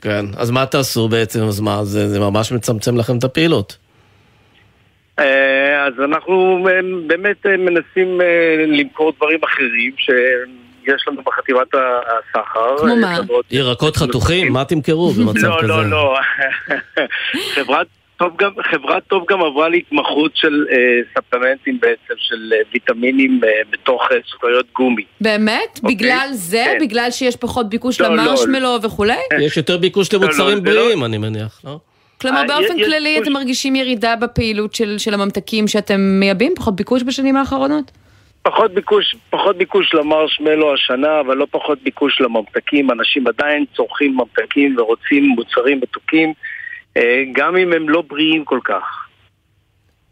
כן, אז מה תעשו בעצם? אז מה, זה, זה ממש מצמצם לכם את הפעילות. אה, אז אנחנו אה, באמת אה, מנסים אה, למכור דברים אחרים שיש לנו בחטיבת הסחר. כמו מה? ירקות חתוכים? מה תמכרו במצב לא, כזה? לא, לא, לא. חברת טוב גם, חברת טוב גם עברה להתמחות של אה, ספלמנטים בעצם, של אה, ויטמינים אה, בתוך אה, סוכריות גומי. באמת? אוקיי? בגלל זה? כן. בגלל שיש פחות ביקוש לא, לא. למרשמלו וכולי? יש יותר ביקוש לא, למוצרים לא, בריאים, אני מניח, לא? כלומר, אה, באופן יש כללי ביקוש- אתם מרגישים ירידה בפעילות של של הממתקים שאתם מייבאים? פחות ביקוש בשנים האחרונות? פחות ביקוש, פחות ביקוש למרשמלו השנה, אבל לא פחות ביקוש לממתקים. אנשים עדיין צורכים ממתקים ורוצים מוצרים מתוקים, גם אם הם לא בריאים כל כך.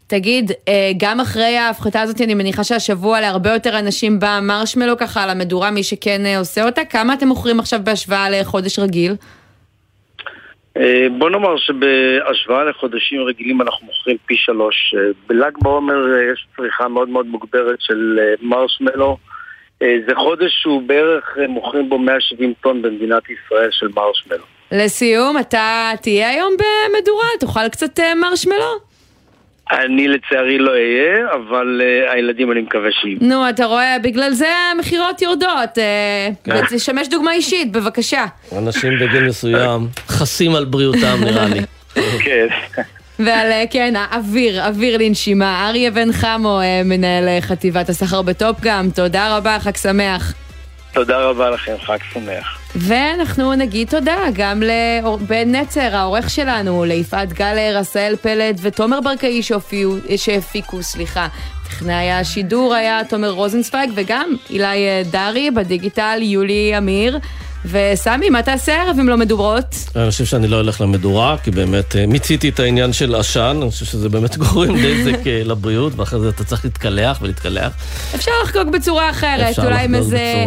תגיד, אה, גם אחרי ההפחתה הזאת, אני מניחה שהשבוע להרבה יותר אנשים בא מרשמלו ככה על המדורה, מי שכן אה, עושה אותה. כמה אתם מוכרים עכשיו בהשוואה לחודש רגיל? אה, בוא נאמר שבהשוואה לחודשים רגילים אנחנו מוכרים פי שלוש. אה, בל"ג בעומר אה, יש צריכה מאוד מאוד מוגברת של אה, מרשמלו. אה, זה חודש שהוא בערך אה, מוכרים בו 170 טון במדינת ישראל של מרשמלו. לסיום, אתה תהיה היום במדורה? תאכל קצת אה, מרשמלו? אני לצערי לא אהיה, אבל uh, הילדים אני מקווה שיהיו. נו, אתה רואה, בגלל זה המכירות יורדות. אה, כן. תשמש דוגמה אישית, בבקשה. אנשים בגיל מסוים חסים על בריאותם, נראה לי. כן. ועל, כן, האוויר, אוויר לנשימה. אריה בן חמו, מנהל חטיבת הסחר בטופ גם. תודה רבה, חג שמח. תודה רבה לכם, חג שמח. ואנחנו נגיד תודה גם לבן נצר, העורך שלנו, ליפעת גלר, עשאל פלד ותומר ברקאי שהופיעו, שהפיקו, סליחה. טכנאי השידור היה תומר רוזנצוויג וגם אילי אה, דרי, בדיגיטל יולי אמיר. וסמי, מה תעשה הערב אם לא מדורות? אני חושב שאני לא אלך למדורה, כי באמת אה, מיציתי את העניין של עשן, אני חושב שזה באמת גורם נזק אה, לבריאות, ואחרי זה אתה צריך להתקלח ולהתקלח. אפשר לחגוג בצורה אחרת, אולי עם איזה.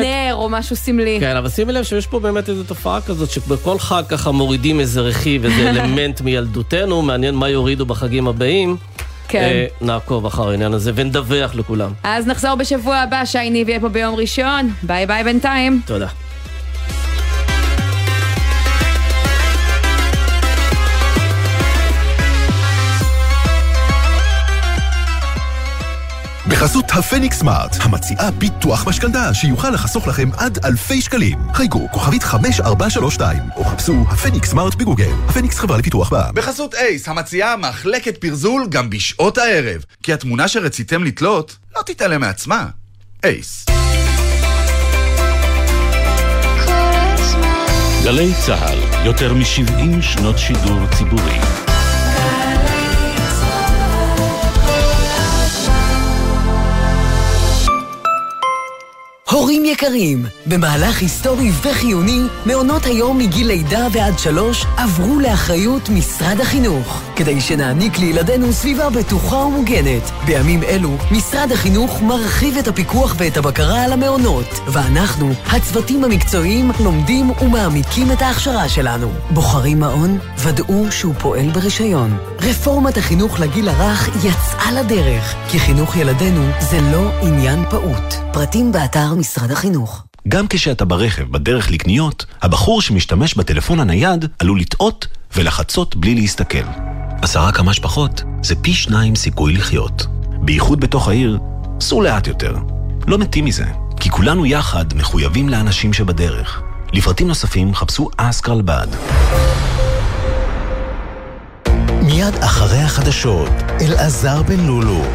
נר או משהו סמלי. כן, אבל שימי לב שיש פה באמת איזו תופעה כזאת, שבכל חג ככה מורידים איזה רכיב, איזה אלמנט מילדותנו, מעניין מה יורידו בחגים הבאים. כן. אה, נעקוב אחר העניין הזה ונדווח לכולם. אז נחזור בשבוע הבא, שי ניב יהיה פה ביום ראשון. ביי ביי בינתיים. תודה. בחסות הפניקס סמארט, המציעה ביטוח משכנתה שיוכל לחסוך לכם עד אלפי שקלים. חייגו כוכבית 5432 או חפשו הפניקס סמארט בגוגל. הפניקס חברה לפיתוח בע"מ. בחסות אייס, המציעה מחלקת פרזול גם בשעות הערב. כי התמונה שרציתם לתלות לא תתעלם מעצמה. אייס. גלי צה"ל, יותר מ-70 שנות שידור ציבורי. הורים יקרים, במהלך היסטורי וחיוני, מעונות היום מגיל לידה ועד שלוש עברו לאחריות משרד החינוך, כדי שנעניק לילדינו סביבה בטוחה ומוגנת. בימים אלו, משרד החינוך מרחיב את הפיקוח ואת הבקרה על המעונות, ואנחנו, הצוותים המקצועיים, לומדים ומעמיקים את ההכשרה שלנו. בוחרים מעון? ודאו שהוא פועל ברישיון. רפורמת החינוך לגיל הרך יצאה לדרך, כי חינוך ילדינו זה לא עניין פעוט. פרטים באתר משרד החינוך. גם כשאתה ברכב בדרך לקניות, הבחור שמשתמש בטלפון הנייד עלול לטעות ולחצות בלי להסתכל. עשרה כמה שפחות זה פי שניים סיכוי לחיות. בייחוד בתוך העיר, סעו לאט יותר. לא מתים מזה, כי כולנו יחד מחויבים לאנשים שבדרך. לפרטים נוספים חפשו אסקרלבד. מיד אחרי החדשות, אלעזר בן לולו.